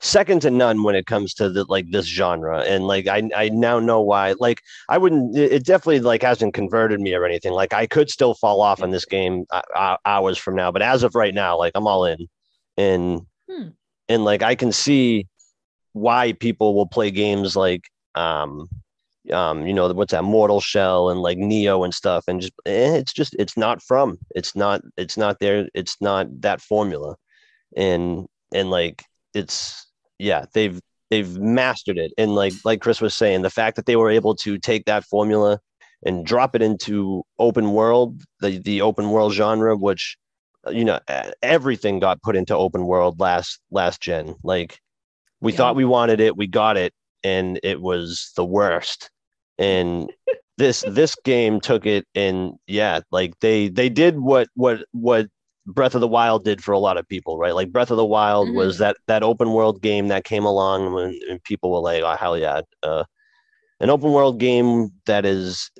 B: second to none when it comes to the like this genre. And like i i now know why like i wouldn't it it definitely like hasn't converted me or anything. Like i could still fall off on this game uh, uh, hours from now but as of right now like i'm all in. And
D: Hmm.
B: and like i can see why people will play games like um um you know what's that mortal shell and like Nioh and stuff and just eh, it's just it's not from it's not it's not there it's not that formula. And and like it's yeah they've they've mastered it. And like like chris was saying the fact that they were able to take that formula and drop it into open world the the open world genre which you know everything got put into open world last last gen. Like we
D: Yeah.
B: thought we wanted it we got it and it was the worst and this this game took it and yeah like they they did what what what breath of the wild did for a lot of people right? Like breath of the wild was that that open world game that came along when and people were like oh hell yeah uh an open world game that is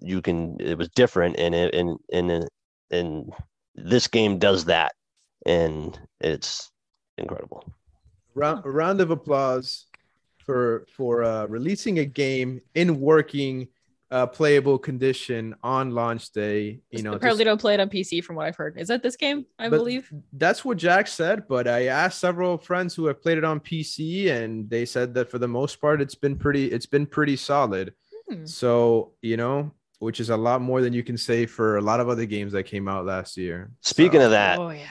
B: you can it was different and it and and and this game does that. And it's incredible.
C: Round, round of applause for for uh, releasing a game in working uh, playable condition on launch day you know
D: apparently
C: just-
D: don't play it on PC from what I've heard. Is that this game? I believe.
C: That's what Jack said, but I asked several friends who have played it on PC, and they said that for the most part, it's been pretty. It's been pretty solid.
D: Hmm.
C: So you know, which is a lot more than you can say for a lot of other games that came out last year.
B: speaking
C: So-
B: of that
D: Oh yeah.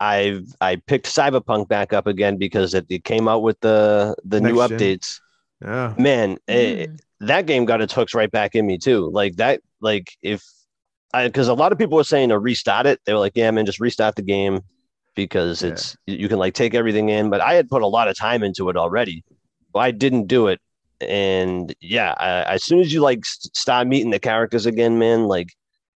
B: I I picked Cyberpunk back up again because it, it came out with the the new
C: gen.
B: updates.
C: yeah,
B: Man, eh,
D: Mm.
B: that game got its hooks right back in me too. Like that, like if I because a lot of people were saying to restart it. They were like, "Yeah, man, just restart the game because
C: Yeah.
B: it's you can like take everything in." But I had put a lot of time into it already. But I didn't do it, and yeah, I, as soon as you like s- start meeting the characters again, man, like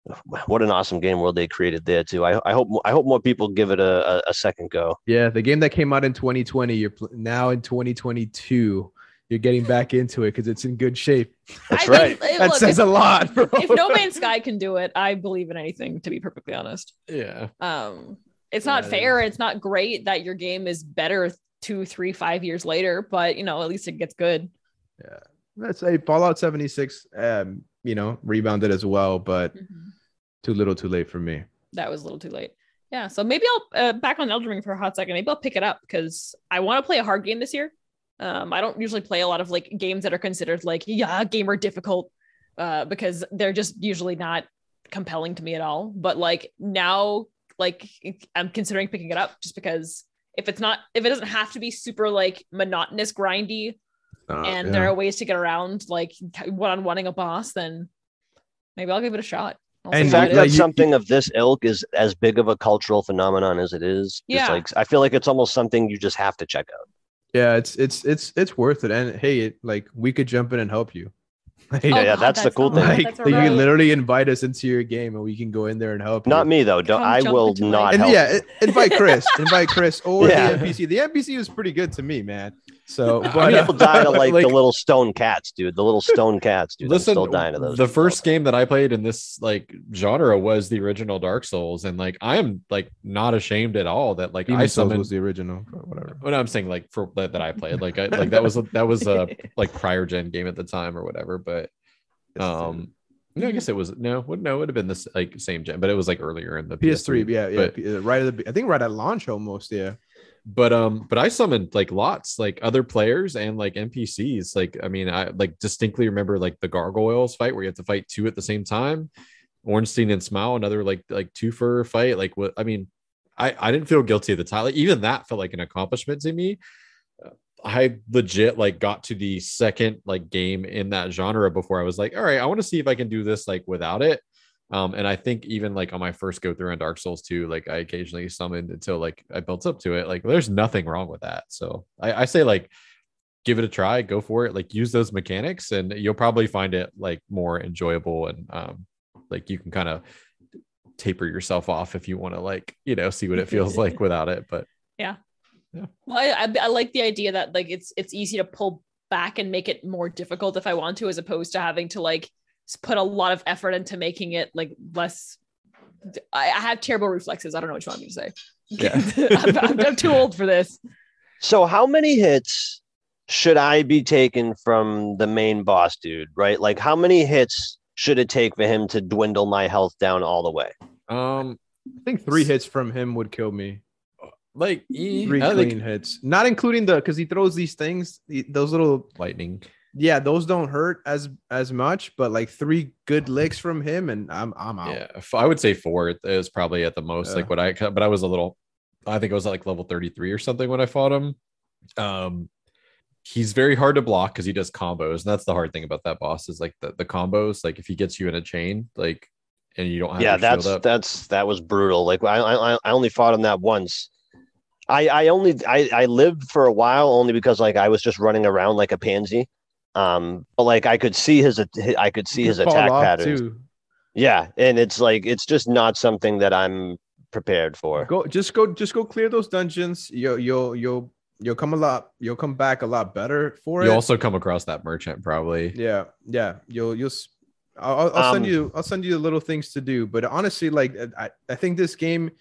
B: what an awesome game world they created there too. I, I hope I hope more people give it a, a, a second go.
C: yeah. The game that came out in 2020, you're pl- now in 2022. You're getting back into it because it's in good shape.
B: That's
D: I
B: right.
D: think-
C: That
D: look,
C: says
D: if,
C: a lot. Bro.
D: if No Man's Sky can do it, I believe in anything. To be perfectly honest,
A: Yeah.
D: um, it's not
C: Yeah, it
D: fair. It's not great that your game is better two, three, five years later, but you know at least it gets good.
C: yeah, let's say Fallout 76. Um, you know, rebounded as well, but too little, too late for me.
D: That was a little too late. Yeah, so maybe I'll uh, back on Elden Ring for a hot second. Maybe I'll pick it up because I want to play a hard game this year. Um, I don't usually play a lot of like games that are considered like yeah gamer difficult, uh, because they're just usually not compelling to me at all. But like now, like I'm considering picking it up just because if it's not if it doesn't have to be super like monotonous grindy
C: Uh,
D: and
C: yeah.
D: there are ways to get around like one on oneing a boss, then maybe I'll give it a shot. I'll
C: And
B: the fact
D: it
C: like,
B: that
D: is.
C: you-
B: something of this ilk is as big of a cultural phenomenon as it is,
D: Yeah.
B: it's like I feel like it's almost something you just have to check out.
C: yeah, it's it's it's it's worth it. And hey, it, like we could jump in and help you. Like,
D: Oh,
B: yeah,
D: God,
B: that's the cool thing.
D: God,
C: like
D: that's
C: you can literally invite us into your game and we can go in there and help.
B: Not
C: you.
B: me though. Don't, I will
D: into my
B: not
C: And
B: help.
C: yeah, invite Chris, invite Chris or
B: Yeah.
C: the NPC. The NPC was pretty good to me, man. So,
A: I
C: but
A: mean,
C: uh,
B: People die to like,
A: Like-
B: the little stone cats, dude. The little stone cats, dude.
A: Listen,
B: I'm still dying to those.
A: the first game that I played in this like genre was the original Dark Souls, and like I am like not ashamed at all that like I
C: Demon's Souls was the original, but whatever.
A: When I'm saying like for that, that I played, like I like that was a, that was a like prior gen game at the time or whatever. But um, no, I guess it was no, would no, it would have been this like same gen, but it was like earlier in the
C: PS3, yeah, yeah,
A: But,
C: uh, right at the, I think right at launch almost, yeah.
A: But um, but I summoned like lots, like other players and like NPCs. Like I mean, I like distinctly remember like the gargoyles fight where you have to fight two at the same time. Ornstein and Smough, another like like two for fight. Like what I mean, I I didn't feel guilty at the time. Like even that felt like an accomplishment to me. Uh, I legit like got to the second like game in that genre before I was like, all right, I want to see if I can do this like without it. Um, and I think even like on my first go through on Dark Souls 2, like I occasionally summoned until like I built up to it. Like there's nothing wrong with that. So I, I say like give it a try, go for it, like use those mechanics, and you'll probably find it like more enjoyable and um like you can kind of taper yourself off if you want to like you know see what it feels like without it. But yeah. Yeah.
D: Well, I, I, I like the idea that like it's it's easy to pull back and make it more difficult if I want to, as opposed to having to like put a lot of effort into making it like less. I, I have terrible reflexes. I don't know what you want me to say.
A: Yeah.
D: I'm, I'm, I'm too old for this.
B: So how many hits should I be taking from the main boss dude, right? Like how many hits should it take for him to dwindle my health down all the way?
A: um
C: I think three hits from him would kill me.
A: like
C: Three clean
A: think
C: hits, not including the because he throws these things, those little
A: lightning.
C: Yeah, those don't hurt as as much, but like three good licks from him, and I'm I'm out.
A: Yeah, f- I would say four is probably at the most
C: Yeah.
A: like what I but I was a little I think I was at like level 33 or something when I fought him. Um he's very hard to block because he does combos, and that's the hard thing about that boss is like the, the combos. Like if he gets you in a chain, like and you don't have
B: yeah, that's
A: up.
B: that's that was brutal. Like I I I only fought him that once. I I only I I lived for a while only because like I was just running around like a pansy. Um, but like I could see his I could see his attack
C: off,
B: patterns.
C: too.
B: Yeah, and it's like it's just not something that I'm prepared for.
C: Go just go just go clear those dungeons. You'll you'll you'll you'll come a lot. You'll come back a lot better for
A: you
C: it.
A: You also come across that merchant probably.
C: Yeah, yeah. You'll you'll. s- I'll, I'll- I'll send
B: Um,
C: you. I'll send you the little things to do. But honestly, like I, I think this game,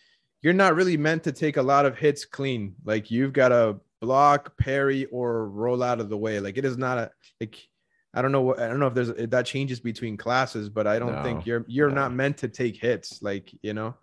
C: you're not really meant to take a lot of hits clean. Like you've got to block, parry, or roll out of the way. Like it is not a like. I don't know what I don't know if there's if that changes between classes, but I don't
A: No,
C: think you're you're
A: no.
C: not meant to take hits. Like you know,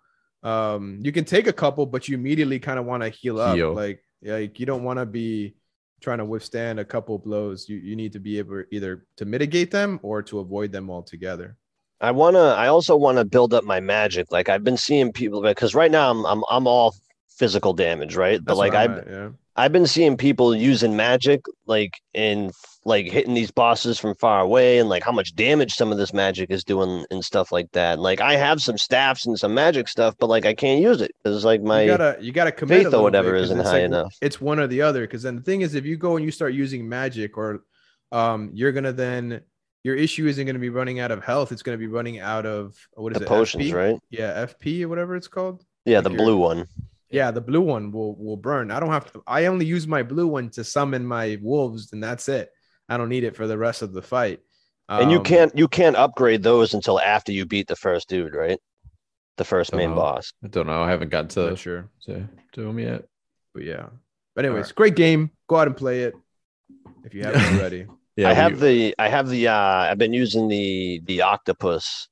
C: um, you can take a couple, but you immediately kind of want to heal up.
A: Heal.
C: Like like you don't want to be trying to withstand a couple blows. You you need to be able either to mitigate them or to avoid them altogether.
B: I wanna. I also want to build up my magic. Like I've been seeing people because right now I'm I'm I'm all physical damage, right? But
C: That's
B: like I've
C: I'm at, yeah.
B: I've been seeing people using magic, like in like hitting these bosses from far away, and like how much damage some of this magic is doing and stuff like that. Like I have some staffs and some magic stuff, but like I can't use it because like my
C: you gotta you gotta commit
B: faith or whatever
C: bit,
B: isn't
C: it's
B: high
C: like,
B: enough.
C: It's one or the other. Because then the thing is, if you go and you start using magic, or um, you're gonna then your issue isn't gonna be running out of health. It's gonna be running out of what is
B: the
C: it?
B: potions,
C: FP?
B: right?
C: Yeah, FP or whatever it's called.
B: Yeah,
C: Like
B: the blue one.
C: Yeah, the blue one will will burn. I don't have to. I only use my blue one to summon my wolves, and that's it. I don't need it for the rest of the fight.
B: and you
C: Um,
B: can't you can't upgrade those until after you beat the first dude, right? The first main
A: Uh-huh.
B: boss.
A: I don't know. I haven't got to
C: Not sure,
A: to, to him yet.
C: but yeah. But anyways,
A: Alright.
C: great game. Go out and play it if you haven't already.
A: Yeah,
B: I
A: we-
B: have the I have the uh I've been using the the octopus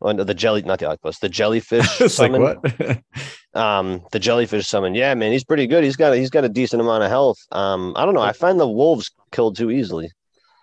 B: Oh, no, the jelly, not the octopus, the jellyfish
A: it's like
B: summon.
A: what?
B: Um, the jellyfish summon. Yeah, man, he's pretty good. He's got a, he's got a decent amount of health. Um, I don't know. I find the wolves killed too easily.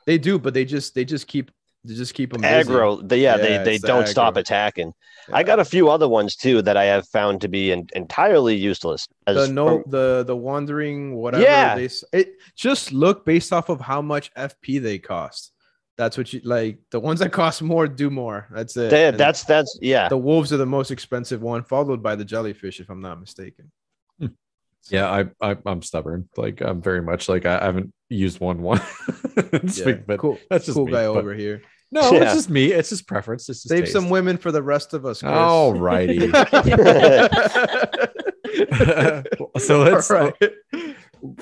C: They do, but they just they just keep they just keep them
B: Aggro. They, yeah,
C: Yeah,
B: they they don't stop
C: aggro.
B: attacking. I got a few other ones too that I have found to be en- entirely useless. As
C: the no
B: from-
C: the the wandering whatever
B: Yeah.
C: they it just look based off of how much FP they cost. That's what you like. The ones that cost more do more. That's it.
B: they- that's that's yeah.
C: the wolves are the most expensive one, followed by the jellyfish, if I'm not mistaken.
A: Yeah, I, I I'm stubborn. Like I'm very much like I, I haven't used one one.
C: Yeah,
A: but
C: cool,
A: that's just
C: cool
A: me,
C: guy
A: but-
C: over here.
A: No,
B: Yeah.
A: it's just me. It's just preference. It's just
C: Save
A: taste.
C: some women for the rest of us. Chris.
A: All righty. so let's
C: All right.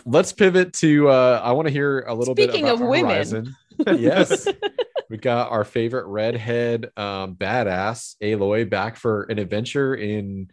A: let's pivot to uh I want to hear a little
D: Speaking
A: bit
D: of women.
A: Horizon. yes. we got our favorite redhead um badass Aloy back for an adventure in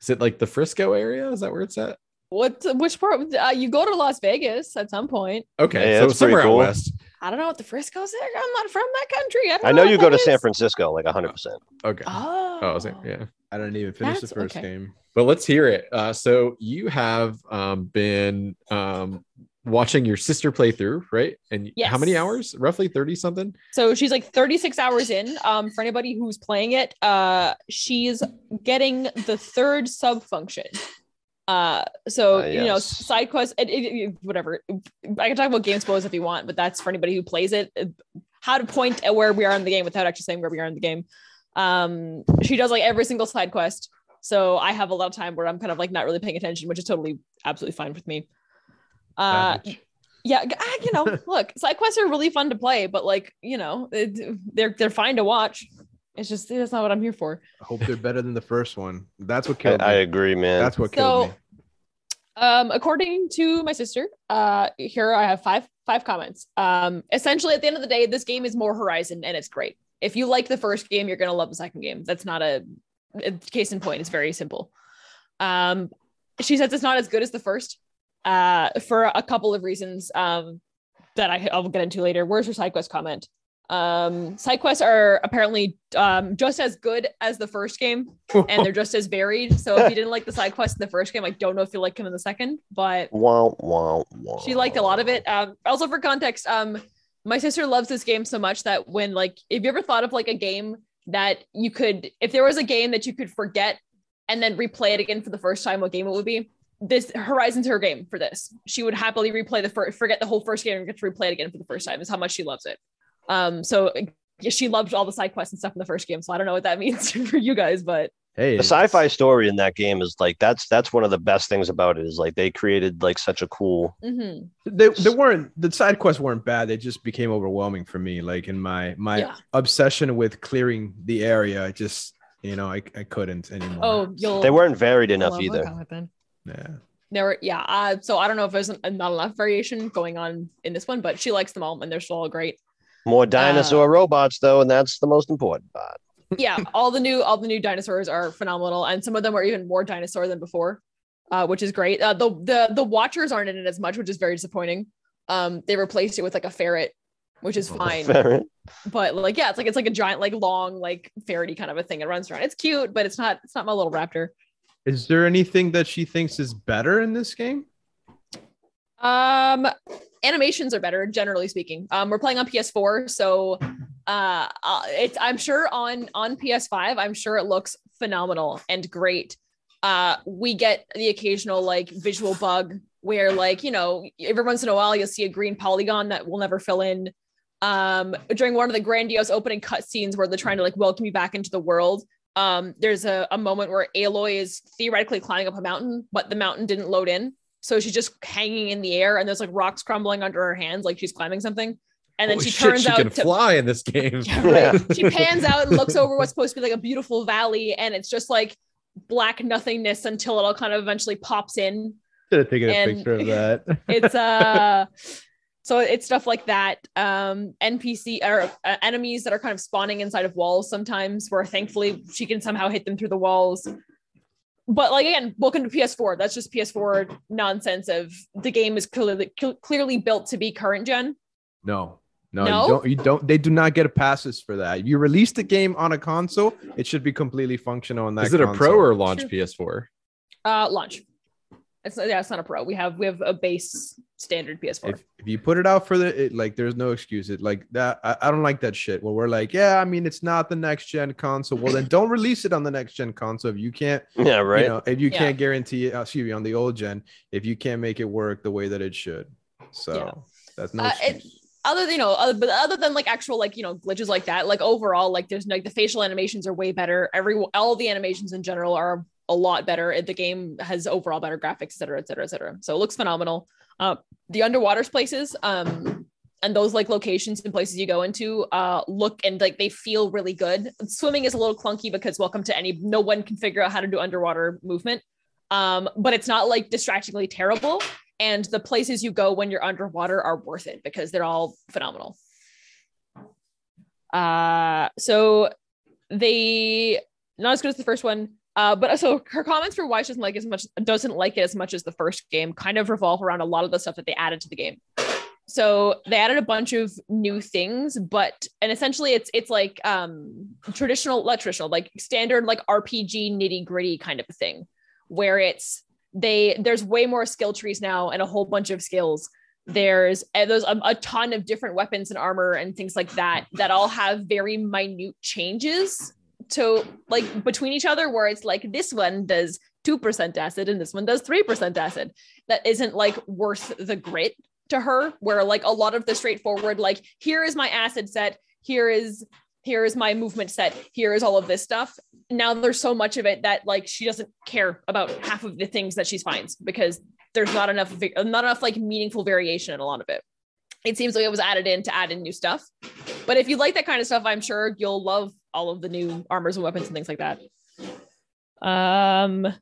A: is it like the Frisco area? Is that where it's at?
D: What? Which part? Uh, you go to Las Vegas at some point.
A: Okay,
B: Yeah,
A: so
B: that's pretty
A: somewhere out
B: cool.
A: west.
D: I don't know what the Frisco's there. I'm not from that country. I, don't
B: I know
D: what
B: you go
D: that
B: to San. Francisco like hundred percent.
A: Okay.
D: Oh,
A: Oh, is? Yeah.
C: I didn't even finish the first
D: okay.
C: game.
A: But let's hear it. Uh, so you have um, been um, watching your sister play through, right? And how many hours? Roughly 30 something?
D: So she's like 36 hours in. Um, for anybody who's playing it, uh, she's getting the third sub function. Uh, so
B: Ah,
D: you know, side quest, it, it- it- whatever. I can talk about game spoils if you want, but that's for anybody who plays it. How to point at where we are in the game without actually saying where we are in the game. Um, she does like every single side quest. So I have a lot of time where I'm kind of like not really paying attention, which is totally absolutely fine with me. Uh,
C: Savage.
D: yeah, ah, you know, look, side quests are really fun to play, but like, you know, it, they're they're fine to watch. It's just that's not what I'm here for.
C: I hope they're better than the first one. That's what
B: I,
C: killed me.
B: I agree, man.
C: That's what killed
D: So,
C: me.
D: um, according to my sister, uh, here I have five five comments. Um, essentially, at the end of the day, this game is more Horizon, and it's great. If you like the first game, you're gonna love the second game. That's not a, a case in point. It's very simple. Um, she says it's not as good as the first, uh, for a couple of reasons. Um, that I, I'll get into later. Where's your side quest comment? Um, side quests are apparently um just as good as the first game, and they're just as varied. So if you didn't like the side quest in the first game, I don't know if you like him in the second, but
B: wow, wow, wow.
D: she liked a lot of it. Um, also for context, um, my sister loves this game so much that when like, if you ever thought of like a game that you could, if there was a game that you could forget and then replay it again for the first time, what game it would be? This Horizon's her game for this. She would happily replay the first, forget the whole first game and get to replay it again for the first time. Is how much she loves it. Um, so she loved all the side quests and stuff in the first game. So I don't know what that means for you guys, but
C: Hey,
B: the sci-fi story in that game is like that's that's one of the best things about it is like they created like such a cool
D: mhm.
C: they, they weren't the side quests weren't bad. They just became overwhelming for me. Like in my my
D: Yeah.
C: obsession with clearing the area, I just you know I, I couldn't anymore.
D: oh, you'll
B: they weren't varied enough either
D: comment then.
C: Yeah.
D: there were yeah uh, so i don't know if there's an- not enough variation going on in this one but she likes them all and they're still all great.
B: More dinosaur
D: Uh,
B: robots though and that's the most important part.
D: Yeah all the new all the new dinosaurs are phenomenal and some of them are even more dinosaur than before uh, which is great. Uh, the the the watchers aren't in it as much which is very disappointing. Um they replaced it with like a ferret which is fine.
B: Ferret.
D: but like yeah it's like it's like a giant like long like ferrety kind of a thing. It runs around. It's cute but it's not it's not my little raptor
C: Is there anything that she thinks is better in this game?
D: Um, animations are better, generally speaking. Um, we're playing on PS4, so uh, uh, it's I'm sure on on PS5, I'm sure it looks phenomenal and great. Uh, we get the occasional like visual bug where like you know every once in a while you'll see a green polygon that will never fill in. Um, during one of the grandiose opening cutscenes where they're trying to like welcome you back into the world, um, there's a, a moment where Aloy is theoretically climbing up a mountain, but the mountain didn't load in. So she's just hanging in the air and there's like rocks crumbling under her hands, like she's climbing something. And then
A: Holy
D: she
A: shit,
D: turns
A: she
D: out
A: can
D: to
A: fly in this game.
D: Yeah, right. she pans out and looks over what's supposed to be like a beautiful valley, and it's just like black nothingness until it all kind of eventually pops in.
C: Should have taken a picture of that.
D: It's uh so it's stuff like that. Um NPC or uh, enemies that are kind of spawning inside of walls sometimes where thankfully she can somehow hit them through the walls. But like again, welcome to PS4. That's just PS4 nonsense of the game is clearly clearly built to be current gen.
C: no. No,
D: No?
C: you don't. You don't. They do not get passes for that. If you release the game on a console, it should be completely functional on that.
A: Is it a pro or launch
D: Sure.
A: PS4?
D: Uh, launch. It's yeah, it's not a pro. We have we have a base standard PS4.
C: If, if you put it out for the it, like, there's no excuse. It like that. I, I don't like that shit. Where we're like, yeah, I mean, it's not the next gen console. Well, then don't release it on the next gen console if you can't.
B: Yeah, right.
C: You know, if you
D: Yeah.
C: can't guarantee it. uh, Excuse me, on the old gen, if you can't make it work the way that it should. So
D: Yeah.
C: that's no
D: Uh,
C: excuse.
D: it- other than you know, other, but other than like actual like you know glitches like that, like overall, like there's like the facial animations are way better. Every all the animations in general are a lot better. The game has overall better graphics, et cetera, et cetera, et cetera. So it looks phenomenal. Uh, the underwater places, um, and those like locations and places you go into, uh, look and like they feel really good. Swimming is a little clunky because welcome to any no one can figure out how to do underwater movement. Um, but it's not like distractingly terrible and the places you go when you're underwater are worth it because they're all phenomenal. Uh, so they not as good as the first one. Uh, but so her comments for why she doesn't like as much doesn't like it as much as the first game kind of revolve around a lot of the stuff that they added to the game. So they added a bunch of new things, but and essentially it's it's like um traditional, not traditional, like standard like RPG nitty gritty kind of a thing, where it's they there's way more skill trees now and a whole bunch of skills there's and there's a, a ton of different weapons and armor and things like that that all have very minute changes to like between each other where it's like this one does 2% acid and this one does 3% acid. That isn't like worth the grit to her where like a lot of the straightforward like here is my acid set here is here is my movement set here is all of this stuff. Now there's so much of it that like she doesn't care about half of the things that she finds because there's not enough not enough like meaningful variation in a lot of it. It seems like it was added in to add in new stuff. But if you like that kind of stuff i'm sure you'll love all of the new armors and weapons and things like that. Um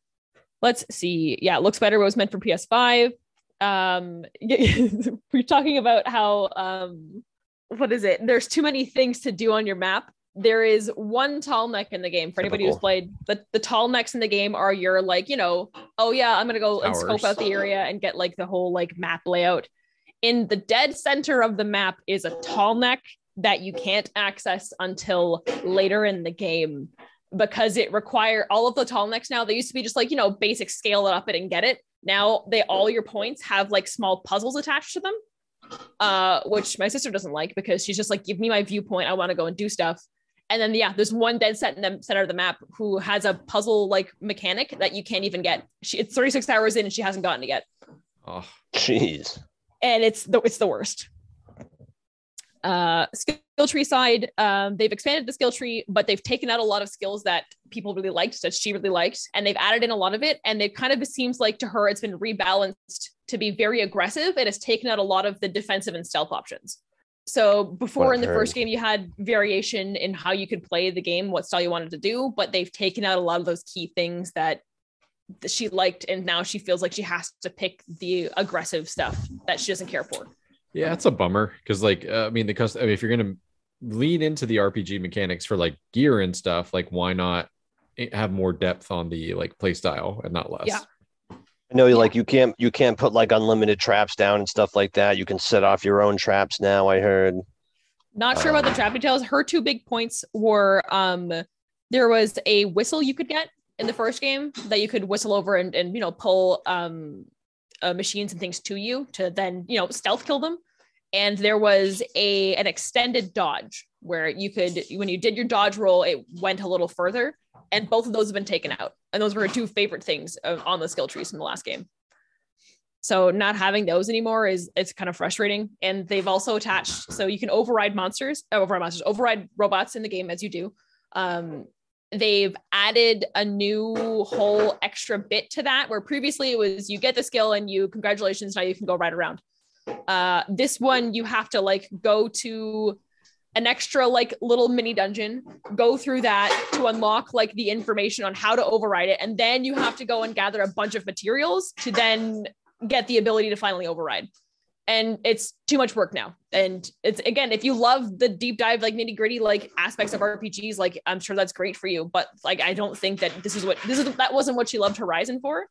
D: let's see. Yeah it looks better it was meant for ps5 um we're talking about how um what is it? There's too many things to do on your map. There is one tall neck in the game for anybody who's played the, the tall necks in the game are your like you know oh yeah i'm gonna go and scope out the area and get like the whole like map layout. In the dead center of the map is a tall neck that you can't access until later in the game because it require all of the tall necks now they used to be just like you know basic scale it up it and get it. Now they all your points have like small puzzles attached to them uh which my sister doesn't like because she's just like give me my viewpoint. I want to go and do stuff. And then yeah there's one dead set in the center of the map who has a puzzle like mechanic that you can't even get. She, it's 36 hours in and she hasn't gotten it yet.
A: Oh,
B: Jeez.
D: and it's the it's the worst. Uh, skill tree side, um, they've expanded the skill tree, but they've taken out a lot of skills that people really liked, that she really liked, and they've added in a lot of it. And it kind of seems like to her, it's been rebalanced to be very aggressive. It has taken out a lot of the defensive and stealth options. So before in the first game, you had variation in how you could play the game, what style you wanted to do, but they've taken out a lot of those key things that she liked, and now she feels like she has to pick the aggressive stuff that she doesn't care for.
A: Yeah, it's a bummer because, like, uh, I mean, the cust- I mean, if you're gonna lean into the RPG mechanics for like gear and stuff, like, why not have more depth on the like play style and not less?
D: Yeah.
B: I know, like you can't you can't put like unlimited traps down and stuff like that. You can set off your own traps now. I heard.
D: Not sure about the
B: Um,
D: trap details. Her two big points were um there was a whistle you could get in the first game that you could whistle over and, and you know pull um uh, machines and things to you to then you know stealth kill them. And there was a an extended dodge where you could when you did your dodge roll, it went a little further. And both of those have been taken out. And those were two favorite things uh, on the skill trees from the last game. So not having those anymore is it's kind of frustrating. And they've also attached so you can override monsters, override monsters, override robots in the game as you do. Um, they've added a new whole extra bit to that where previously it was you get the skill and you congratulations now you can go right around. Uh, this one you have to like go to an extra like little mini dungeon, go through that to unlock like the information on how to override it, and then you have to go and gather a bunch of materials to then get the ability to finally override. And it's too much work now. And it's again, if you love the deep dive, like nitty gritty, like aspects of RPGs, like I'm sure that's great for you. But like, I don't think that this is what this is. That wasn't what she loved Horizon for.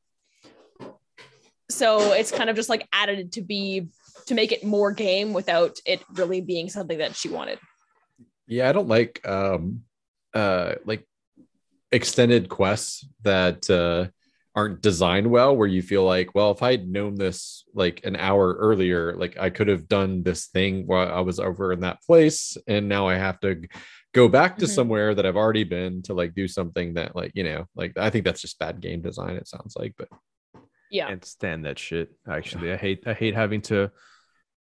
D: So it's kind of just like added to be to make it more game without it really being something that she wanted.
A: Yeah, I don't like um uh like extended quests that uh aren't designed well where you feel like well if i had known this like an hour earlier like i could have done this thing while i was over in that place and now i have to go back to
D: Mhm.
A: somewhere that i've already been to like do something that like you know like i think that's just bad game design it sounds like but
D: Yeah.
C: can't stand that shit. Actually, I hate I hate having to.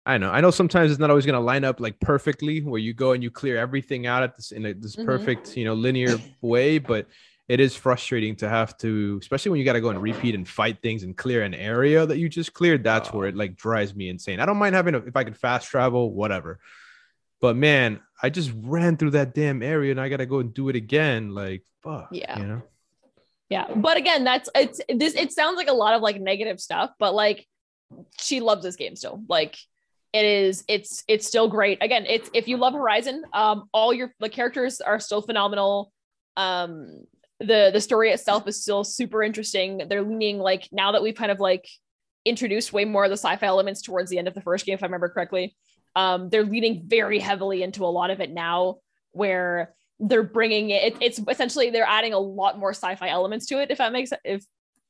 C: I know I know sometimes it's not always gonna line up like perfectly where you go and you clear everything out at this in a, this
D: Mhm.
C: perfect you know linear way, but it is frustrating to have to, especially when you got to go and repeat and fight things and clear an area that you just cleared. That's where it like drives me insane. I don't mind having a, if I could fast travel, whatever. But man, I just ran through that damn area and I gotta go and do it again. Like fuck.
D: Yeah.
C: You know.
D: Yeah. But again, that's it's this it sounds like a lot of like negative stuff, but like she loves this game still. Like it is it's it's still great. Again, it's if you love Horizon, um all your the characters are still phenomenal. Um the the story itself is still super interesting. They're leaning like now that we've kind of like introduced way more of the sci-fi elements towards the end of the first game if I remember correctly. Um they're leaning very heavily into a lot of it now where they're bringing it it's essentially they're adding a lot more sci-fi elements to it if that makes if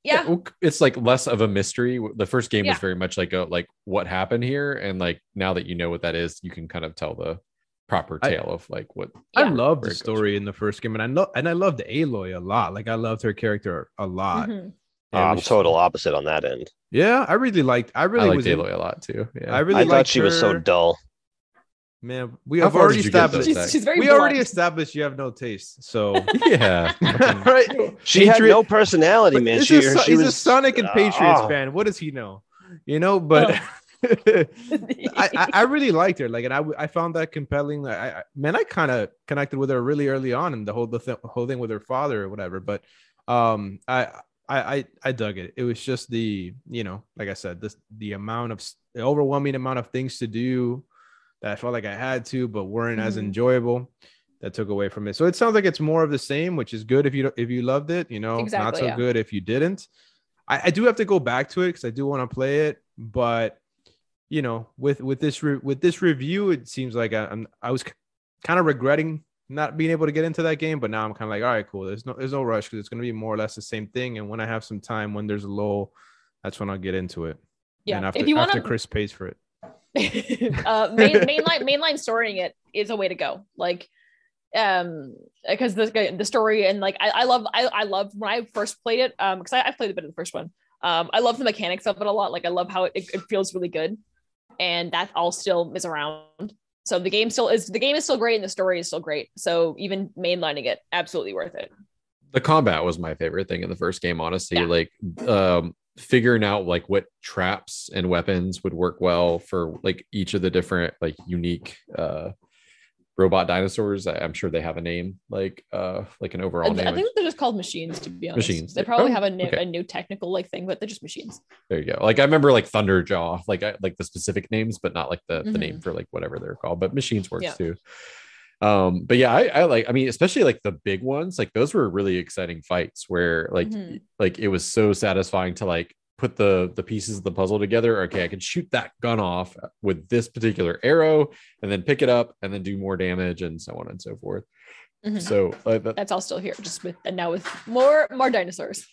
D: yeah,
A: it's like less of a mystery the first game was very much like a like what happened here and like now that you know what that is you can kind of tell the proper
C: I-
A: tale of like what
C: I
D: Yeah.
C: love the
A: it goes.
C: story in the first game, and I know, and I loved Aloy a lot. Like I loved her character a lot.
D: Mhm.
C: Yeah,
B: I'm
C: which-
B: total opposite on that end.
C: Yeah, I really liked. I really
A: I like
C: was. in-
A: Aloy a lot too. Yeah.
C: I really
B: I thought
C: liked
B: she was so dull.
C: Man, we
A: How
C: have already
A: did you get, though,
C: established.
D: She's, she's very
C: we already established you have no taste. So
A: yeah.
C: right,
B: She had no personality, man.
C: this
B: She,
C: is
B: she
C: he's
B: was
C: a Sonic and Patriots
B: Ah.
C: fan. What does he know? You know, but I, I, I really liked her. Like, and I, I found that compelling. I, I man, I kind of connected with her really early on, and the whole the th- whole thing with her father or whatever. But um, I. I, I I dug it. It was just the you know, like I said, this the amount of the overwhelming amount of things to do that I felt like I had to, but weren't as
D: Mhm.
C: enjoyable. That took away from it. So it sounds like it's more of the same, which is good if you if you loved it. You know, not so
D: yeah.
C: good if you didn't. I, I do have to go back to it because I do want to play it, but you know, with with this re- with this review, it seems like I, I'm I was kind of regretting not being able to get into that game, but now I'm kind of like, all right, cool. There's no there's no rush because it's gonna be more or less the same thing. And when I have some time, when there's a lull, that's when I'll get into it.
D: yeah
C: And after,
D: if you want
C: after Chris pays for it.
D: uh main, mainline mainline storying it is a way to go like um because the the story and like I, I love I, I love when I first played it um because I, I played a bit of the first one um I love the mechanics of it a lot like I love how it, it feels really good and that all still is around. So the game still is the game is still great and the story is still great. So even mainlining it absolutely worth it.
A: The combat was my favorite thing in the first game honestly.
D: Yeah.
A: like um figuring out like what traps and weapons would work well for like each of the different like unique uh robot dinosaurs I- i'm sure they have a name like uh like an overall
D: I
A: name I
D: think they're just called machines to be honest
A: Machines.
D: they probably
A: Oh,
D: have a new,
A: okay.
D: a new technical like thing but they're just machines
A: there you go like i remember like thunderjaw like I, like the specific names but not like the, the
D: Mhm.
A: name for like whatever they're called but machines works
D: Yeah.
A: too um but yeah I, I like i mean especially like the big ones like those were really exciting fights where like
D: Mhm.
A: like it was so satisfying to like put the the pieces of the puzzle together okay i can shoot that gun off with this particular arrow and then pick it up and then do more damage and so on and so forth
D: Mhm.
A: so uh, that,
D: that's all still here just with and now with more more dinosaurs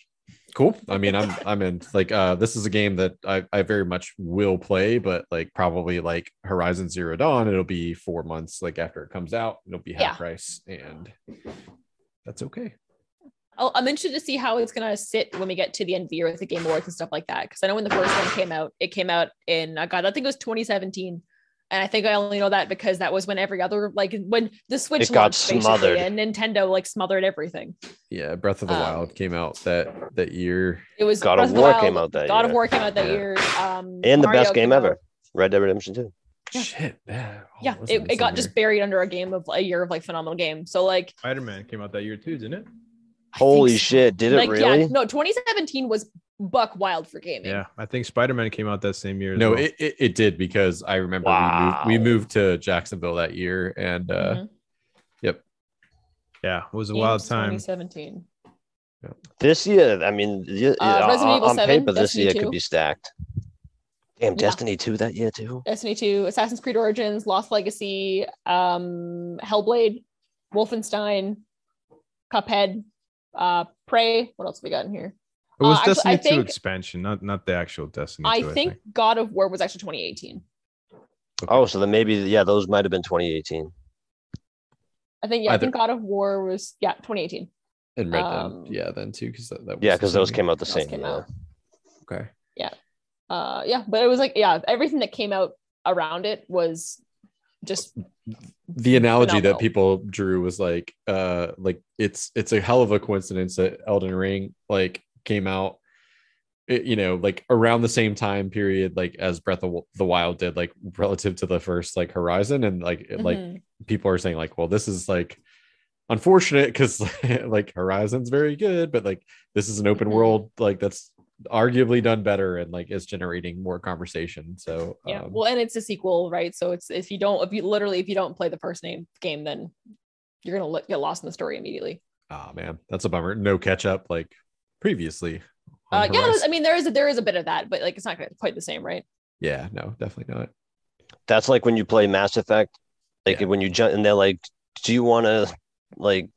A: cool i mean i'm i'm in like uh this is a game that i i very much will play but like probably like horizon zero dawn it'll be four months like after it comes out it'll be half
D: Yeah.
A: price and that's okay
D: I'll, I'm interested to see how it's gonna sit when we get to the end of the year with the Game Awards and stuff like that. Because I know when the first one came out, it came out in uh, God, I think it was 2017, and I think I only know that because that was when every other like when the Switch
B: It got
D: launched basically,
B: smothered.
D: and Nintendo like smothered everything.
A: yeah breath of the
D: Um,
A: wild came out that that year
D: It was
B: God
D: Breath
B: of War
D: Wild,
B: came out that
D: God of
B: year.
D: War came out that
A: Yeah.
D: year. Um,
B: and the
D: Mario
B: best game
D: came out.
B: ever, Red Dead Redemption 2.
D: Yeah.
A: shit yeah Oh,
D: Yeah, it, it got
A: some
D: just buried under a game of a year of like phenomenal games. So like
C: Spider-Man came out that year too, didn't it?
D: I think
B: Holy
D: so.
B: shit! Did it
D: like
B: really?
D: yeah, no, 2017 was buck wild for gaming.
C: Yeah, I think Spider-Man came out that same year.
A: no
C: well.
A: it, it, it did because i remember
B: Wow.
A: we, moved, we moved to jacksonville that year and uh
D: Mhm.
C: yeah, it was a wild time.
D: 2017.
B: This year, I mean, y-
D: Uh,
B: on-
D: Resident Evil
B: on
D: 7,
B: paper, this
D: Destiny
B: year
D: 2.
B: could be stacked. Damn,
D: Yeah.
B: Destiny 2 that year too.
D: Destiny 2, Assassin's Creed Origins, Lost Legacy, um, Hellblade, Wolfenstein, Cuphead, uh, Prey. What else have we got in here?
C: It was
D: Uh,
C: Destiny
D: I
C: 2
D: think-
C: expansion, not not the actual Destiny 2.
D: I think God of War was actually 2018.
B: Oh, so then maybe yeah, those might have been 2018.
D: I think yeah, I think God of War was yeah 2018.
A: And Red
D: Um,
A: Dead, yeah, then too, because that, that
B: Yeah, because those came out the same
D: came
B: year.
D: out.
A: Okay.
D: Yeah, uh, yeah, but it was like yeah, everything that came out around it was just
A: the analogy
D: Phenomenal.
A: that people drew was like uh like it's it's a hell of a coincidence that Elden Ring like came out you know like around the same time period like as Breath of the Wild did like relative to the first like Horizon and like it, like people are saying like well this is like unfortunate because like Horizon's very good but like this is an open
D: Mhm.
A: world like that's arguably done better and like is generating more conversation so
D: yeah.
A: um,
D: well, and it's a sequel, right? So it's if you don't if you literally if you don't play the first name game, then you're gonna get lost in the story immediately.
A: Oh man, that's a bummer. No catch up like previously.
D: Uh,
A: on
D: yeah. I mean there is a, there is a bit of that, but like it's not quite the same, right?
A: yeah, no, definitely not.
B: That's like when you play Mass Effect, like
A: Yeah.
B: when you jump and they're like, "Do you want to like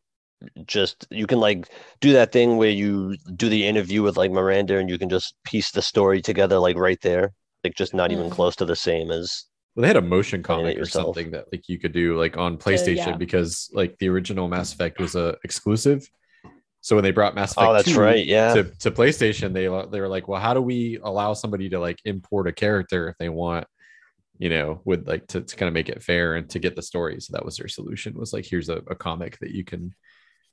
B: just you can like do that thing where you do the interview with like Miranda and you can just piece the story together like right there, like just not even
D: Mm.
B: close to the same as
A: Well, they had a motion comic or
B: yourself.
A: something that like you could do like on PlayStation
D: yeah.
A: because like the original Mass Effect was a exclusive. So when they brought Mass Effect
B: Oh, that's
A: 2
B: right, yeah.
A: to, to PlayStation, they they were like, well, how do we allow somebody to like import a character if they want, you know, would like to, to kind of make it fair and to get the story. So that was their solution was like, here's a, a comic that you can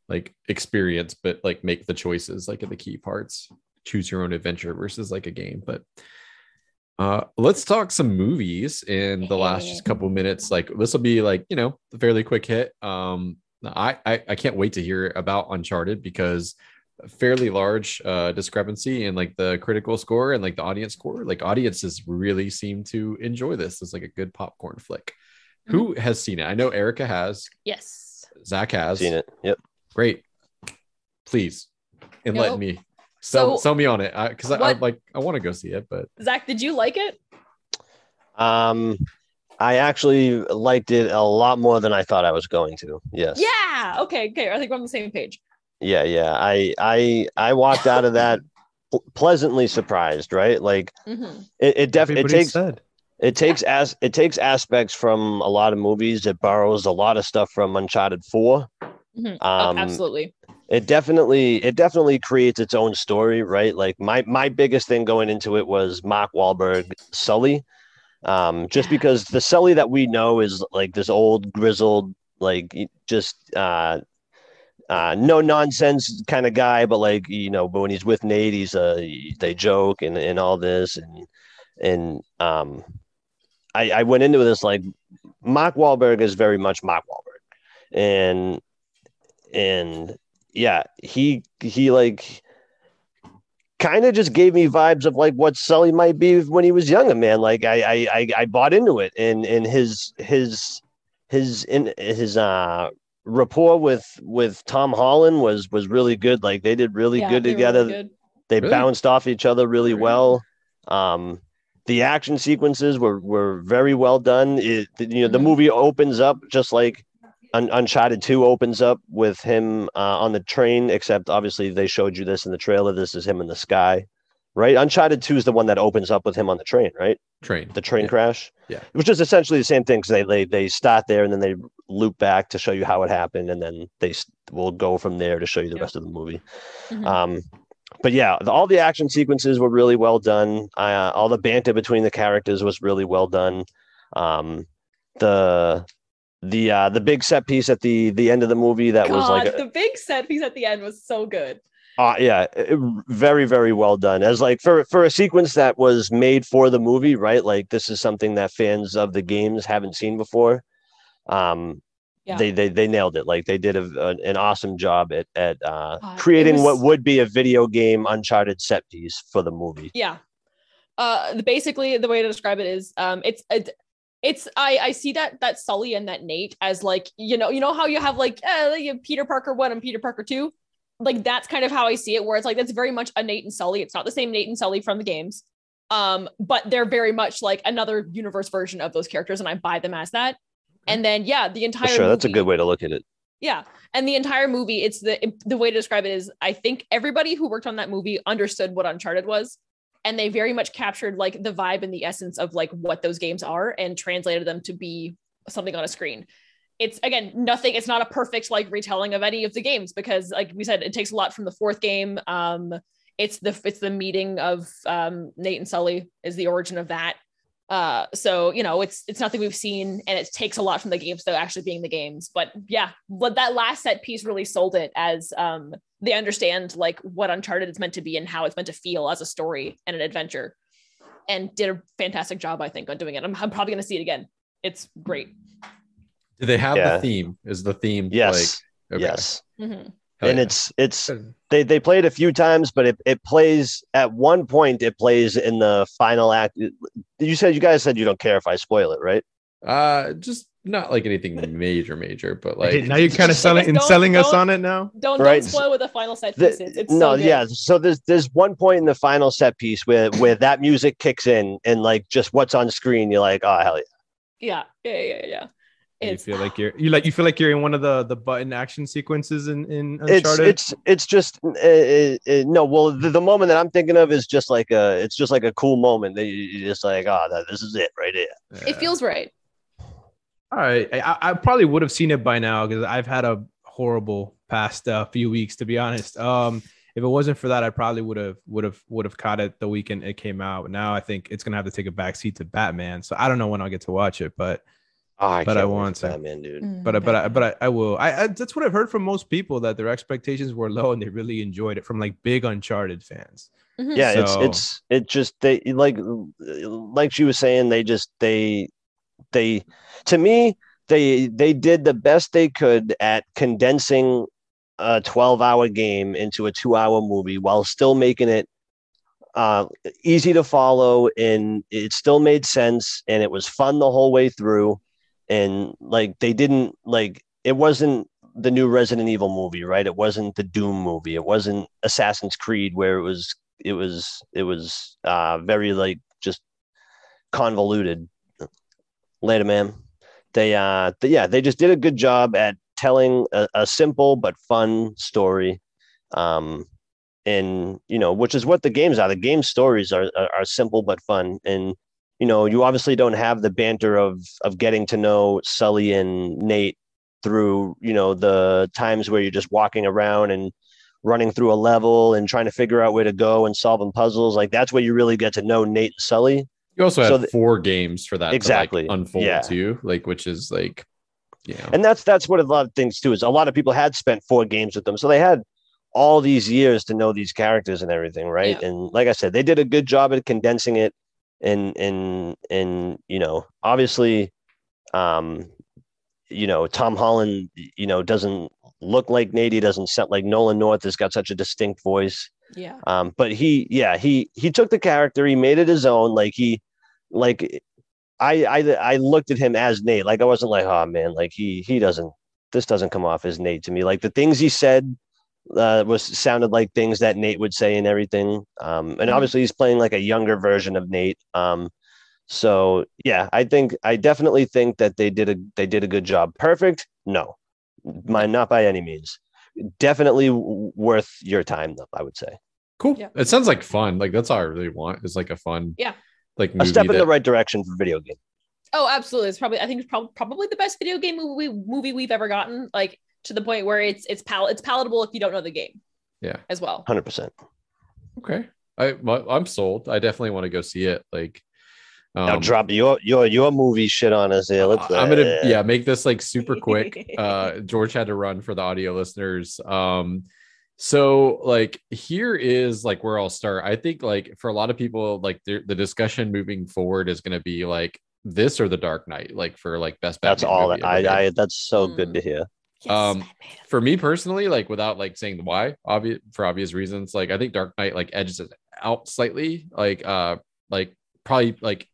A: like experience, but like make the choices like in the key parts, choose your own adventure versus like a game. But uh let's talk some movies in the last just couple minutes. Like this will be like, you know, a fairly quick hit. Um I, I I can't wait to hear about Uncharted because a fairly large uh discrepancy in like the critical score and like the audience score. Like audiences really seem to enjoy this. It's like a good popcorn flick. Who has seen it? I know Erica has,
D: Yes.
A: Zach has
B: seen it. Yep.
A: Great. Please enlighten
D: Nope.
A: me. Sell,
D: So-
A: sell me on it. Because I, I
D: What-
A: like I want to go see it, but
D: Zach, did you like it?
B: Um I actually liked it a lot more than I thought I was going to. Yes.
D: Yeah. Okay. Okay. I think we're on the same page.
B: Yeah, yeah. I I I walked out of that pleasantly surprised, right? Like
D: Mhm.
B: it it definitely it
C: Everybody
B: takes
C: said.
B: it takes as it takes aspects from a lot of movies. It borrows a lot of stuff from Uncharted 4.
D: Mhm. Oh,
B: Um
D: absolutely.
B: it definitely it definitely creates its own story, right? Like my my biggest thing going into it was Mark Wahlberg Sully. Um, just because the Sully that we know is like this old grizzled, like just uh uh no nonsense kind of guy, but like you know, but when he's with Nate, he's uh they joke and and all this and and um I I went into this like Mark Wahlberg is very much Mark Wahlberg. And and yeah, he he like kind of just gave me vibes of like what Sully might be when he was younger, man. Like I I I, I bought into it, and and his his his in his uh rapport with with Tom Holland was was really good. Like they did really
D: Yeah,
B: good together.
D: really good.
B: They
A: Really?
B: bounced off each other really
A: Really?
B: well. Um, the action sequences were were very well done. It, you know, the
D: Mhm.
B: movie opens up just like Un- Uncharted Two opens up with him uh, on the train. Except obviously they showed you this in the trailer. This is him in the sky, right? Uncharted Two is the one that opens up with him on the train, right?
A: train.
B: The train
A: Yeah.
B: crash.
A: Yeah.
B: which is essentially the same thing because they, they they start there and then they loop back to show you how it happened, and then they s- will go from there to show you the
D: Yeah.
B: rest of the movie.
D: Mhm.
B: Um, but yeah, the, all the action sequences were really well done. Uh, all the banter between the characters was really well done. Um, the the uh, the big set piece at the the end of the movie that was like a,
D: the big set piece at the end was so good.
B: uh, yeah, it- very very well done. As like for for a sequence that was made for the movie, right? Like this is something that fans of the games haven't seen before. Um,
D: Yeah.
B: they they they nailed it. Like they did a, an an awesome job at at uh,
D: God,
B: creating what would be a video game Uncharted set piece for the movie.
D: Yeah. Uh, basically, the way to describe it is, um, it's it, it's I I see that that Sully and that Nate as like you know you know how you have like uh, you have Peter Parker one and Peter Parker two, like that's kind of how I see it. Where it's like that's very much a Nate and Sully. It's not the same Nate and Sully from the games. Um, but they're very much like another universe version of those characters, and I buy them as that. And then yeah, the entire
B: sure, that's a good way to look at it.
D: yeah. And the entire movie, it's the the way to describe it is I think everybody who worked on that movie understood what Uncharted was. And they very much captured like the vibe and the essence of like what those games are and translated them to be something on a screen. It's again nothing, it's not a perfect like retelling of any of the games because like we said, it takes a lot from the fourth game. Um it's the it's the meeting of um Nate and Sully is the origin of that. Uh, so you know, it's it's nothing we've seen, and it takes a lot from the games, though actually being the games. But yeah, but that last set piece really sold it as um they understand like what Uncharted is meant to be and how it's meant to feel as a story and an adventure, and did a fantastic job, I think, on doing it. I'm, I'm probably gonna see it again. It's great.
A: Do they have
B: Yeah.
A: the theme? Is the theme
B: Yes.
A: like okay.
B: Yes.
D: Mhm.
A: Hell
B: and
A: yeah.
B: it's it's they they play it a few times, but it, it plays at one point. It plays in the final act. You said you guys said you don't care if I spoil it, right?
A: uh just not like anything major, major, but
C: Hey,
A: like
C: now you're kind of selling and selling us on it now.
D: Don't
B: Right.
D: don't spoil what the final set
B: The-
D: piece is. It's
B: no,
D: so
B: yeah. So there's there's one point in the final set piece where where that music kicks in and like just what's on screen, you're like, oh hell yeah.
D: yeah, yeah, yeah, yeah.
C: You feel like you're you like you feel like you're in one of the the button action sequences in in Uncharted.
B: it's it's it's just uh, uh, uh, no. Well, the, the moment that I'm thinking of is just like a it's just like a cool moment that you, you're just like, oh, this is it right here.
D: it feels right.
C: All right, I, I probably would have seen it by now because I've had a horrible past uh, few weeks, to be honest. Um, if it wasn't for that, I probably would have would have would have caught it the weekend it came out. Now I think it's gonna have to take a backseat to Batman. So I don't know when I'll get to watch it, but
B: Oh, I
C: But I want to.
B: Batman, dude.
D: Mm,
C: but I- but I, but I, I will. I, I that's what I've heard from most people that their expectations were low and they really enjoyed it from like big Uncharted fans.
D: Mhm.
B: yeah
C: So-
B: it's it's it just they like like she was saying they just they they to me they they did the best they could at condensing a 12 hour game into a two hour movie while still making it uh easy to follow and it still made sense and it was fun the whole way through and like they didn't like it wasn't the new Resident Evil movie, right? It wasn't the Doom movie. It wasn't Assassin's Creed where it was it was it was uh very like just convoluted. Later, man. They uh th- yeah, they just did a good job at telling a, a simple but fun story. Um and you know, which is what the games are. The game stories are are, are simple but fun. And you know, you obviously don't have the banter of of getting to know Sully and Nate through, you know, the times where you're just walking around and running through a level and trying to figure out where to go and solving puzzles. Like that's where you really get to know Nate and Sully.
A: You also
B: so
A: have
B: the-
A: four games for that
B: Exactly.
A: to like unfold
B: Yeah.
A: too, like which is like yeah.
B: And that's that's what a lot of things too is a lot of people had spent four games with them. So they had all these years to know these characters and everything, right?
D: Yeah.
B: And like I said, they did a good job at condensing it and and and you know, obviously um you know, Tom Holland, you know, doesn't look like Nate, he doesn't sound like Nolan North has got such a distinct voice.
D: Yeah.
B: Um, but he, yeah, he he took the character, he made it his own. Like he, like I I I looked at him as Nate. Like I wasn't like, oh man, like he he doesn't. This doesn't come off as Nate to me. Like the things he said uh, was sounded like things that Nate would say and everything. Um, and
D: Mhm.
B: obviously he's playing like a younger version of Nate. Um, so yeah, I think I definitely think that they did a they did a good job. Perfect? No, my not by any means. Definitely worth your time though. I would say.
A: cool.
D: Yeah.
A: It sounds like fun. Like that's all I really want is like a fun
D: Yeah.
A: like
B: a
A: movie
B: step in
A: that-
B: the right direction for video game.
D: Oh, absolutely. It's probably I think it's prob- probably the best video game movie movie we've ever gotten. Like to the point where it's it's pal it's palatable if you don't know the game.
A: Yeah.
D: As well.
B: Hundred percent.
A: Okay. I I'm sold. I definitely want to go see it. Like
B: Now
A: um,
B: drop your your your movie shit on us here. Let's.
A: I'm gonna
B: uh,
A: yeah make this like super quick. Uh, George had to run for the audio listeners. Um, so like here is like where I'll start. I think like for a lot of people, like the, the discussion moving forward is gonna be like this or the Dark Knight, like for like best.
B: That's all.
A: movie
B: I,
A: ever.
B: I. That's so
D: Mm.
B: good to hear.
D: Yes,
A: Um,
D: Batman.
A: for me personally, like without like saying why, obvious for obvious reasons, like I think Dark Knight like edges it out slightly. Like uh like probably like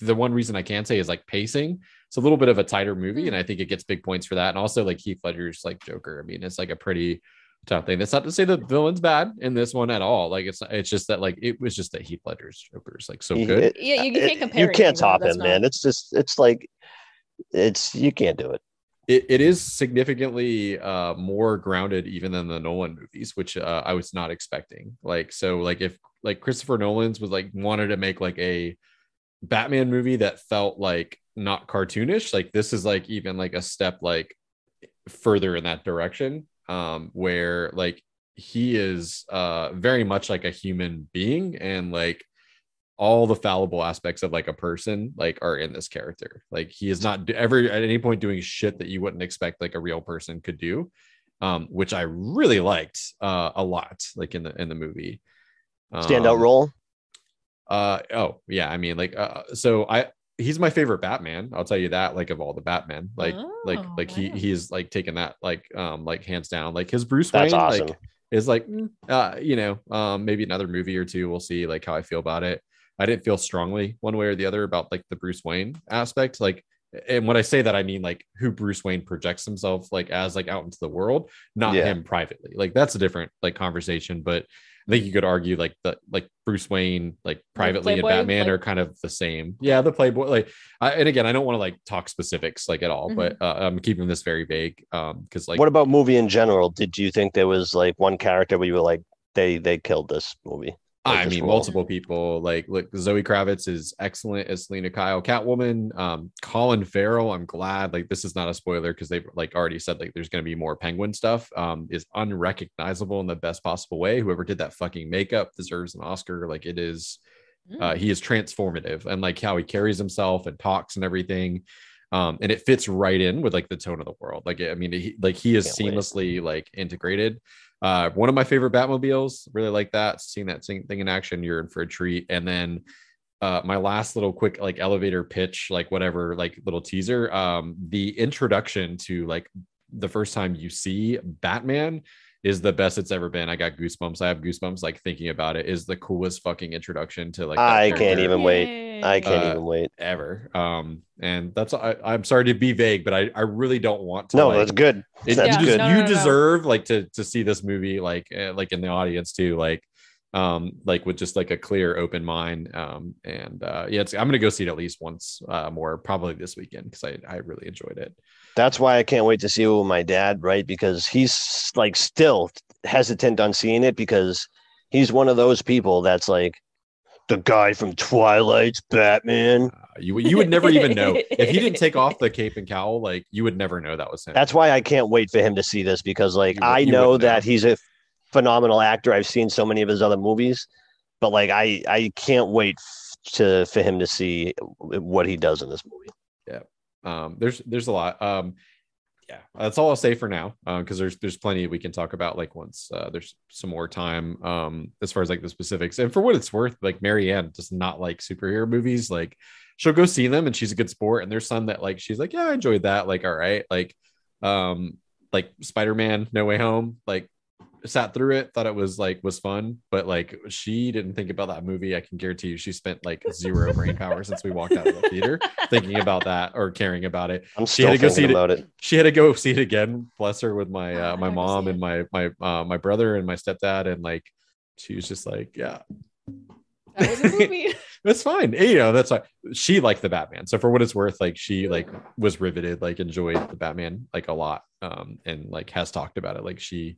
A: the one reason I can say is like pacing. It's a little bit of a tighter movie, and I think it gets big points for that. And also like Heath Ledger's like Joker. I mean, it's like a pretty tough thing. That's not to say the villain's bad in this one at all. Like it's it's just that like it was just that Heath Ledger's Joker is like so good.
B: it-
D: Yeah, you
B: it-
D: can't compare.
B: You can't top
D: that's
B: him,
D: not-
B: man. It's just it's like it's you can't do it.
A: it, it is significantly uh more grounded even than the Nolan movies, which uh, I was not expecting. Like so, like if like Christopher Nolan's was like wanted to make like a Batman movie that felt like not cartoonish, like this is like even like a step like further in that direction, um, where like he is uh very much like a human being and like all the fallible aspects of like a person like are in this character like he is not ever at any point doing shit that you wouldn't expect like a real person could do um which i really liked uh a lot like in the in the movie
B: Standout
A: Um,
B: role.
A: Uh oh yeah i mean like uh so i he's my favorite batman i'll tell you that like of all the batman like like
D: Oh,
A: like he
D: wow.
A: he's like taken that like um like hands down like his bruce
B: That's
A: wayne
B: awesome.
A: like is like mm, uh you know um maybe another movie or two we'll see like how i feel about it i didn't feel strongly one way or the other about like the bruce wayne aspect like and when i say that i mean like who bruce wayne projects himself like as like out into the world not
B: Yeah.
A: him privately like that's a different like conversation but i think you could argue like the like bruce wayne like privately and
D: Playboy,
A: batman
D: like-
A: are kind of the same yeah the playboy like I, and again i don't want to like talk specifics like at all but uh, i'm keeping this very vague um because like
B: what about movie in general? Did you think there was like one character where you were like they they killed this movie? Like
A: I mean,
B: role?
A: multiple people like look. Zoe Kravitz is excellent as Selina Kyle, Catwoman, um, Colin Farrell. I'm glad like this is not a spoiler because they've like already said like there's going to be more Penguin stuff. Um, is unrecognizable in the best possible way. Whoever did that fucking makeup deserves an Oscar. Like it is, uh, he is transformative and like how he carries himself and talks and everything. Um, and it fits right in with like the tone of the world. Like I mean, he, like he is
B: Can't wait.
A: seamlessly like integrated. Uh, one of my favorite Batmobiles, really like that. Seeing that thing, thing in action, you're in for a treat. And then uh, my last little quick like elevator pitch, like whatever, like little teaser. Um, the introduction to like the first time you see Batman is the best it's ever been. I got goosebumps. I have goosebumps like thinking about it. Is the coolest fucking introduction to like that
B: I can't even wait. I can't
A: Uh,
B: even wait.
A: ever. Um, and that's I, I'm sorry to be vague, but I I really don't want to.
B: No,
A: like,
B: that's good.
A: it,
B: That's
A: you,
D: Yeah.
A: just,
D: No,
A: you
D: no, no, no.
A: deserve like to to see this movie like uh, like in the audience too like um like with just like a clear open mind um and uh yeah it's, i'm gonna go see it at least once uh more probably this weekend because i i really enjoyed it
B: That's why I can't wait to see it with my dad, right? Because he's like still hesitant on seeing it because he's one of those people that's like the guy from Twilight's Batman.
A: uh, you you would never even know if he didn't take off the cape and cowl like you would never know that was him
B: That's why I can't wait for him to see this because like
A: You
B: I
A: you
B: know
A: wouldn't know.
B: that he's a phenomenal actor. I've seen so many of his other movies, but like I I can't wait to for him to see what he does in this movie. Yeah.
A: Um there's there's a lot um yeah. That's all i'll say for now because there's there's plenty we can talk about like once uh, there's some more time um as far as like the specifics. And for what it's worth like marianne does not like superhero movies. Like she'll go see them and she's a good sport and there's some that like she's like yeah i enjoyed that. Like all right. Like um like spider-man no way home like sat through it thought it was like was fun but like she didn't think about that movie i can guarantee you she spent like zero brain power since we walked out of the theater thinking about that or caring about it
B: I'm
A: She had to go see
B: thinking
A: it-
B: it.
A: she had to go see it again bless her with my
D: Oh,
A: uh, my
D: I gotta go
A: mom and my my uh, my brother and my stepdad and like she was just like yeah
D: That was a movie.
A: that's fine you know that's why she liked the batman so for what it's worth like she like was riveted like enjoyed the batman like a lot um and like has talked about it like she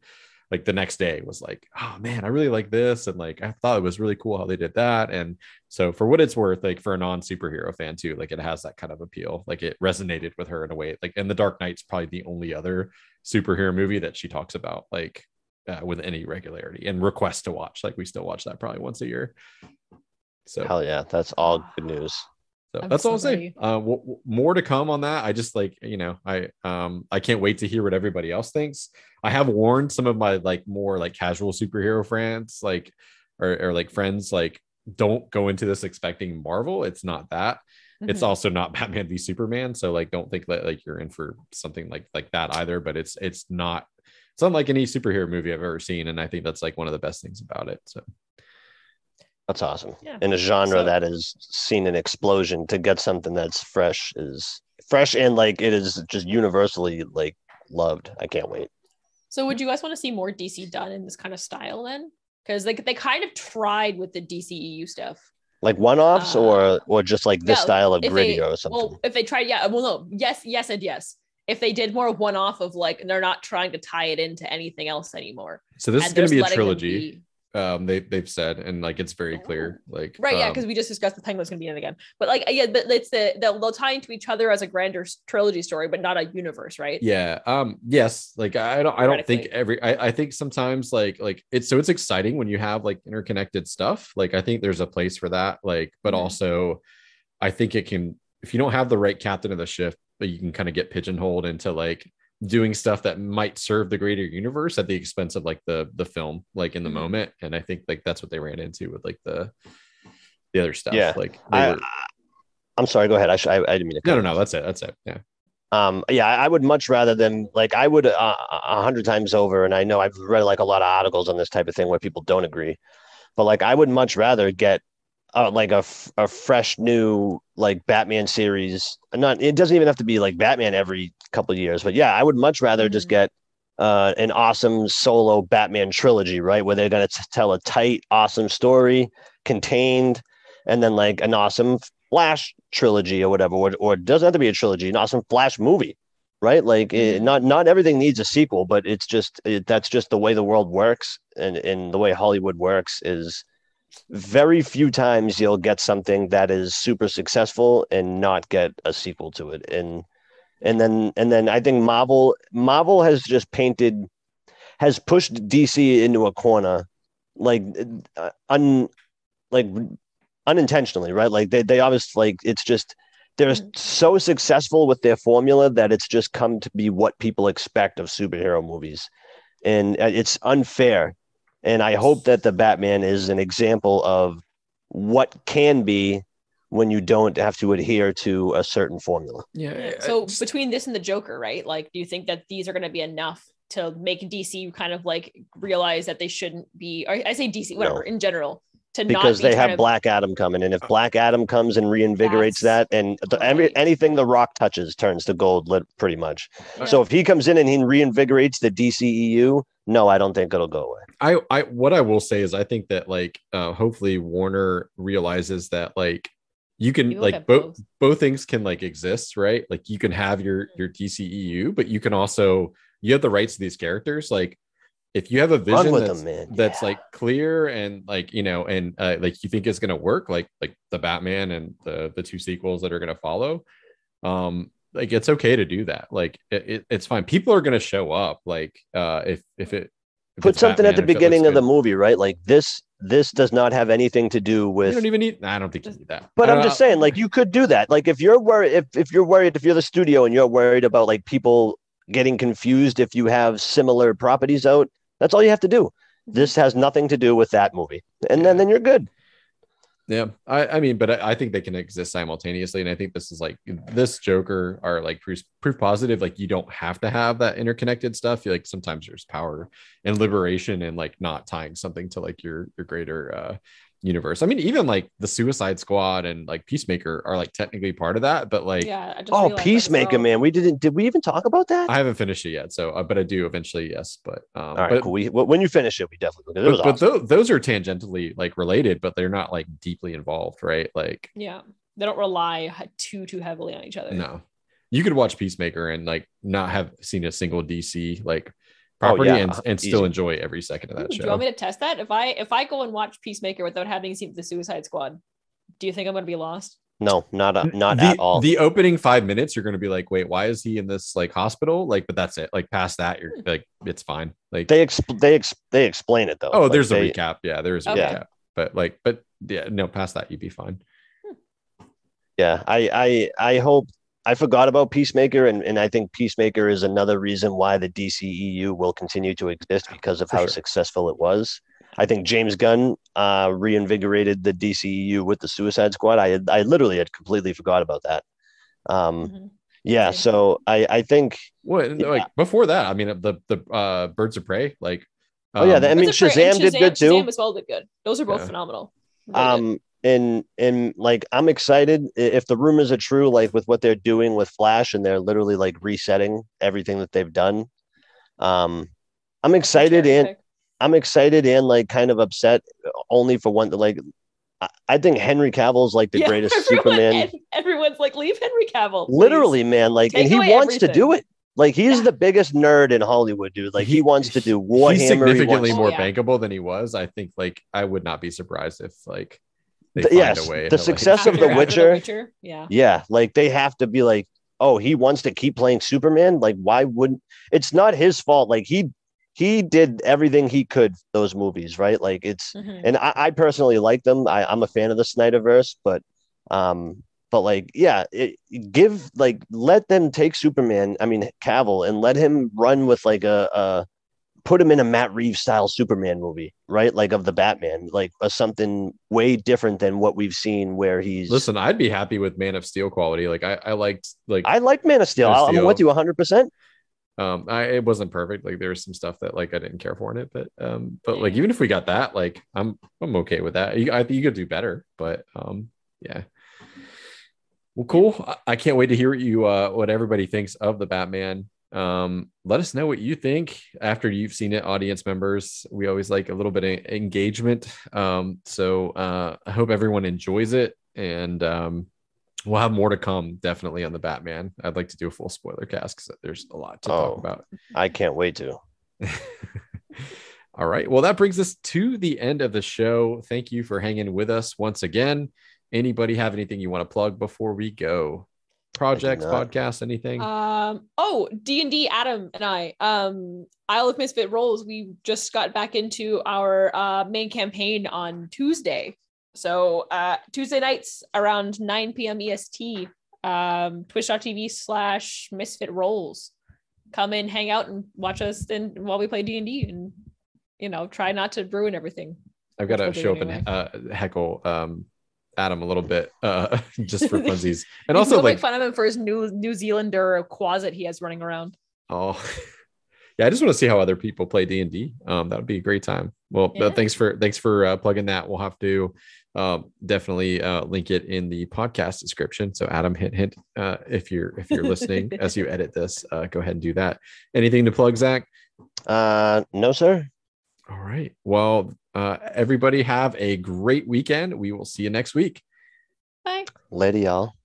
A: like the next day was like oh man i really like this and like i thought it was really cool how they did that and so for what it's worth like for a non superhero fan too like it has that kind of appeal like it resonated with her in a way like and the dark knight's probably the only other superhero movie that she talks about like uh, with any regularity and requests to watch like we still watch that probably once a year so
B: Hell yeah, that's all good news.
A: So
D: I'm
A: that's all I'll say. Uh, w- w- more to come on that. I just like you know, I um, I can't wait to hear what everybody else thinks. I have warned some of my like more like casual superhero friends, like or, or like friends, like don't go into this expecting Marvel. It's not that. It's
D: Mhm.
A: also not Batman v Superman. So like, don't think that like you're in for something like like that either. But it's it's not. It's unlike any superhero movie I've ever seen, and I think that's like one of the best things about it. So
B: That's awesome.
D: Yeah.
B: In a genre
D: So-
B: that has seen an explosion to get something that's fresh is fresh and like it is just universally like loved. I can't wait.
D: So would you guys want to see more DC done in this kind of style then? Because like they kind of tried with the DCEU stuff.
B: Like one-offs
D: Uh,
B: or or just like this
D: yeah,
B: style of
D: if
B: gritty
D: they-
B: or something.
D: Well, if they tried, yeah, well, no, yes, yes, and yes. If they did more one off of like they're not trying to tie it into anything else anymore.
A: So this is going to be a trilogy.
D: be-
A: Um, they they've said, and like it's very clear. Like
D: Right, yeah,
A: um,
D: because we just discussed the Penguin's gonna be in it again. But like, yeah, but it's the they'll, they'll tie into each other as a grander trilogy story, but not a universe, right?
A: yeah um yes like i don't i don't think every I, I think sometimes like like it's so it's exciting when you have like interconnected stuff like i think there's a place for that like but
D: Mhm.
A: also i think it can if you don't have the right captain of the ship but you can kind of get pigeonholed into like doing stuff that might serve the greater universe at the expense of like the the film like in the
D: Mhm.
A: moment and i think like that's what they ran into with like the the other stuff
B: Yeah.
A: like
B: I,
A: were,
B: I'm sorry. Go ahead. I, I, I didn't mean to.
A: no no no that's it that's it yeah
B: Um, yeah, I would much rather than like I would uh, a hundred times over, and I know I've read like a lot of articles on this type of thing where people don't agree, but like I would much rather get uh, like a, f- a fresh new like Batman series. Not it doesn't even have to be like Batman every couple of years, but yeah, I would much rather just
D: Mhm.
B: get uh, an awesome solo Batman trilogy, right? Where they're gonna tell a tight, awesome story, contained, and then like an awesome Flash trilogy or whatever, or, or it doesn't have to be a trilogy, an awesome Flash movie, right? Like it,
D: Mhm.
B: not not everything needs a sequel, but it's just it, that's just the way the world works, and and the way Hollywood works is very few times you'll get something that is super successful and not get a sequel to it, and and then and then I think Marvel Marvel has just painted has pushed DC into a corner, like uh, un like unintentionally, right? Like they they obviously like it's just they're
D: Mhm.
B: so successful with their formula that it's just come to be what people expect of superhero movies, and uh, it's unfair. And I hope that the Batman is an example of what can be when you don't have to adhere to a certain formula.
A: yeah
D: So between this and the Joker, right? Like, do you think that these are going to be enough to make DC kind of like realize that they shouldn't be? Or I say DC, whatever,
B: No.
D: in general, to
B: because
D: be
B: they
D: trying
B: have
D: to-
B: Black Adam coming, and if Black Adam comes and reinvigorates
D: That's
B: that, and the, every, anything the Rock touches turns to gold, lit, pretty much.
D: Yeah.
B: So if he comes in and he reinvigorates the DCEU, no, I don't think it'll go away.
A: I, I what I will say is I think that like uh hopefully Warner realizes that like you can
D: You
A: like
D: get
A: both
D: both.
A: both things can like exist, right? Like you can have your your DCEU, but you can also you have the rights to these characters. Like if you have a vision that's,
B: them,
A: that's
B: Yeah.
A: like clear and like you know and uh, like you think is going to work like like the batman and the the two sequels that are going to follow um like it's okay to do that like it, it- it's fine people are going to show up like uh if if it if
B: put
A: it's
B: something at the
A: Batman, if it looks
B: beginning of the movie, right? Like this, this does not have anything to do with.
A: you don't even need i don't think you need that
B: But
A: I
B: I'm
A: don't-
B: just saying, like you could do that. Like if you're worried, if if you're worried, if you're the studio and you're worried about like people getting confused if you have similar properties out, that's all you have to do. This mm-hmm. has nothing to do with that movie, and then then you're good.
A: Yeah, I, I mean, but I, I think they can exist simultaneously, and I think this is like this Joker are like proof, proof positive. Like you don't have to have that interconnected stuff. Like sometimes there's power and liberation, and like not tying something to like your your greater uh, universe. I mean, even like the Suicide Squad and like Peacemaker are like technically part of that, but like
D: yeah. I just
B: Oh,
D: realized that as
B: Peacemaker,
D: well.
B: man, we didn't. Did we even talk about that?
A: I haven't finished it yet. So, uh, but I do eventually, yes. But um,
B: all right,
A: but,
B: cool. We, when you finish it, we definitely. It was
A: but, but
B: awesome.
A: tho- those are tangentially like related, but they're not like deeply involved, right? Like
D: Yeah, they don't rely too too heavily on each other.
A: No, you could watch Peacemaker and like not have seen a single DC like
B: Oh,
A: property
B: yeah,
A: and, uh-huh. and still
B: easy.
A: enjoy every second of
D: Ooh,
A: that
D: do you want me to test that? If I if I go and watch Peacemaker without having seen the Suicide Squad, do you think I'm gonna be lost?
B: no, not uh, a, not
A: the,
B: at all.
A: The opening five minutes, you're going to be like, wait, why is he in this like hospital? Like, but that's it. Like past that, you're hmm. like, it's fine. Like,
B: they exp- they ex- they explain it though.
A: oh,
B: Like,
A: there's
B: they,
A: a recap. Yeah, there is a
D: Okay.
A: recap. But like, but yeah, no, past that, you'd be fine. Hmm.
B: Yeah, I I I hope I forgot about Peacemaker, and, and I think Peacemaker is another reason why the DCEU will continue to exist because of
A: For
B: how
A: sure.
B: successful it was. I think James Gunn uh, reinvigorated the DCEU with the Suicide Squad. I had, I literally had completely forgot about that. Um,
D: Mhm.
B: yeah, so I I think
A: What
B: Yeah.
A: like before that? I mean, the the uh, Birds of Prey, like,
B: Oh, yeah,
A: um,
B: that- I mean,
D: Birds of
B: Shazam did good, too.
D: Shazam as well did good. Those are both
A: Yeah.
D: phenomenal. Really good.
B: And and like i'm excited if the rumors are true like with what they're doing with flash and they're literally like resetting everything that they've done um I'm excited and. I'm excited and like kind of upset only for one like I- I think Henry Cavill's like the
D: Yeah,
B: greatest
D: everyone-
B: Superman.
D: Everyone's like, leave Henry Cavill. please."
B: Literally, man. Like,
D: Take
B: and he
D: away
B: wants to do it. Like, he's
D: Yeah.
B: the biggest nerd in Hollywood, dude. Like, he,
A: He-
B: wants to do Warhammer.
A: He's significantly
B: wants-
A: more
D: yeah.
A: bankable than he was. I think like I would not be surprised if like they
B: The-
A: find
B: yes,
A: a way.
B: the
A: to, like-
B: success of The Witcher-
D: Witcher, Yeah.
B: Yeah, like they have to be like, oh, he wants to keep playing Superman. Like, why wouldn't? It's not his fault. Like he he did everything he could for those movies, right? Like it's
D: Mhm.
B: and I, I personally like them. I, I'm a fan of the Snyderverse, but um, but like, yeah, it, give like let them take Superman. I mean Cavill and let him run with like a, a put him in a Matt Reeves style Superman movie, right? Like of the Batman, like a, something way different than what we've seen where he's.
A: Listen, I'd be happy with Man of Steel quality. Like I, I liked like
B: I like Man of Steel.
A: Man of
B: I'm with you 100. percent
A: um I it wasn't perfect. Like there was some stuff that like I didn't care for in it, but um but like even if we got that, like I'm I'm okay with that. You, I think you could do better, but um yeah. Well, cool. I- I can't wait to hear what you uh what everybody thinks of the Batman. Um, let us know what you think after you've seen it, audience members. We always like a little bit of engagement. Um, so uh I hope everyone enjoys it and um we'll have more to come definitely on the Batman. I'd like to do a full spoiler cast because there's a lot to talk
B: Oh.
A: about.
B: I can't wait to.
A: All right. Well, that brings us to the end of the show. Thank you for hanging with us once again. Anybody have anything you want to plug before we go? Projects, podcasts, anything?
D: Um. Oh, D and D. Adam and I. Um. Isle of Misfit Rolls. We just got back into our uh, main campaign on Tuesday. So uh, Tuesday nights around 9 p.m. EST. Um. Twitch.tv slash Misfit Rolls. Come in, hang out, and watch us. And while we play D and D, and you know, try not to ruin everything.
A: I've got to show up
D: do
A: and uh, heckle um, Adam a little bit uh, just for funsies.
D: And
A: And also,
D: make
A: like,
D: fun of him for his New New Zealander closet he has running around.
A: oh, yeah, I just want to see how other people play D and D. Um, that would be a great time. Well, uh,
D: Yeah.
A: thanks for thanks for uh, plugging that. We'll have to um, definitely uh, link it in the podcast description. So, Adam, hint, hint. Uh, if you're if you're listening as you edit this, uh, go ahead and do that. Anything to plug, Zach?
B: Uh, no, sir.
A: All right. Well, uh, everybody have a great weekend. We will see you next week.
D: Bye.
B: Lady, y'all.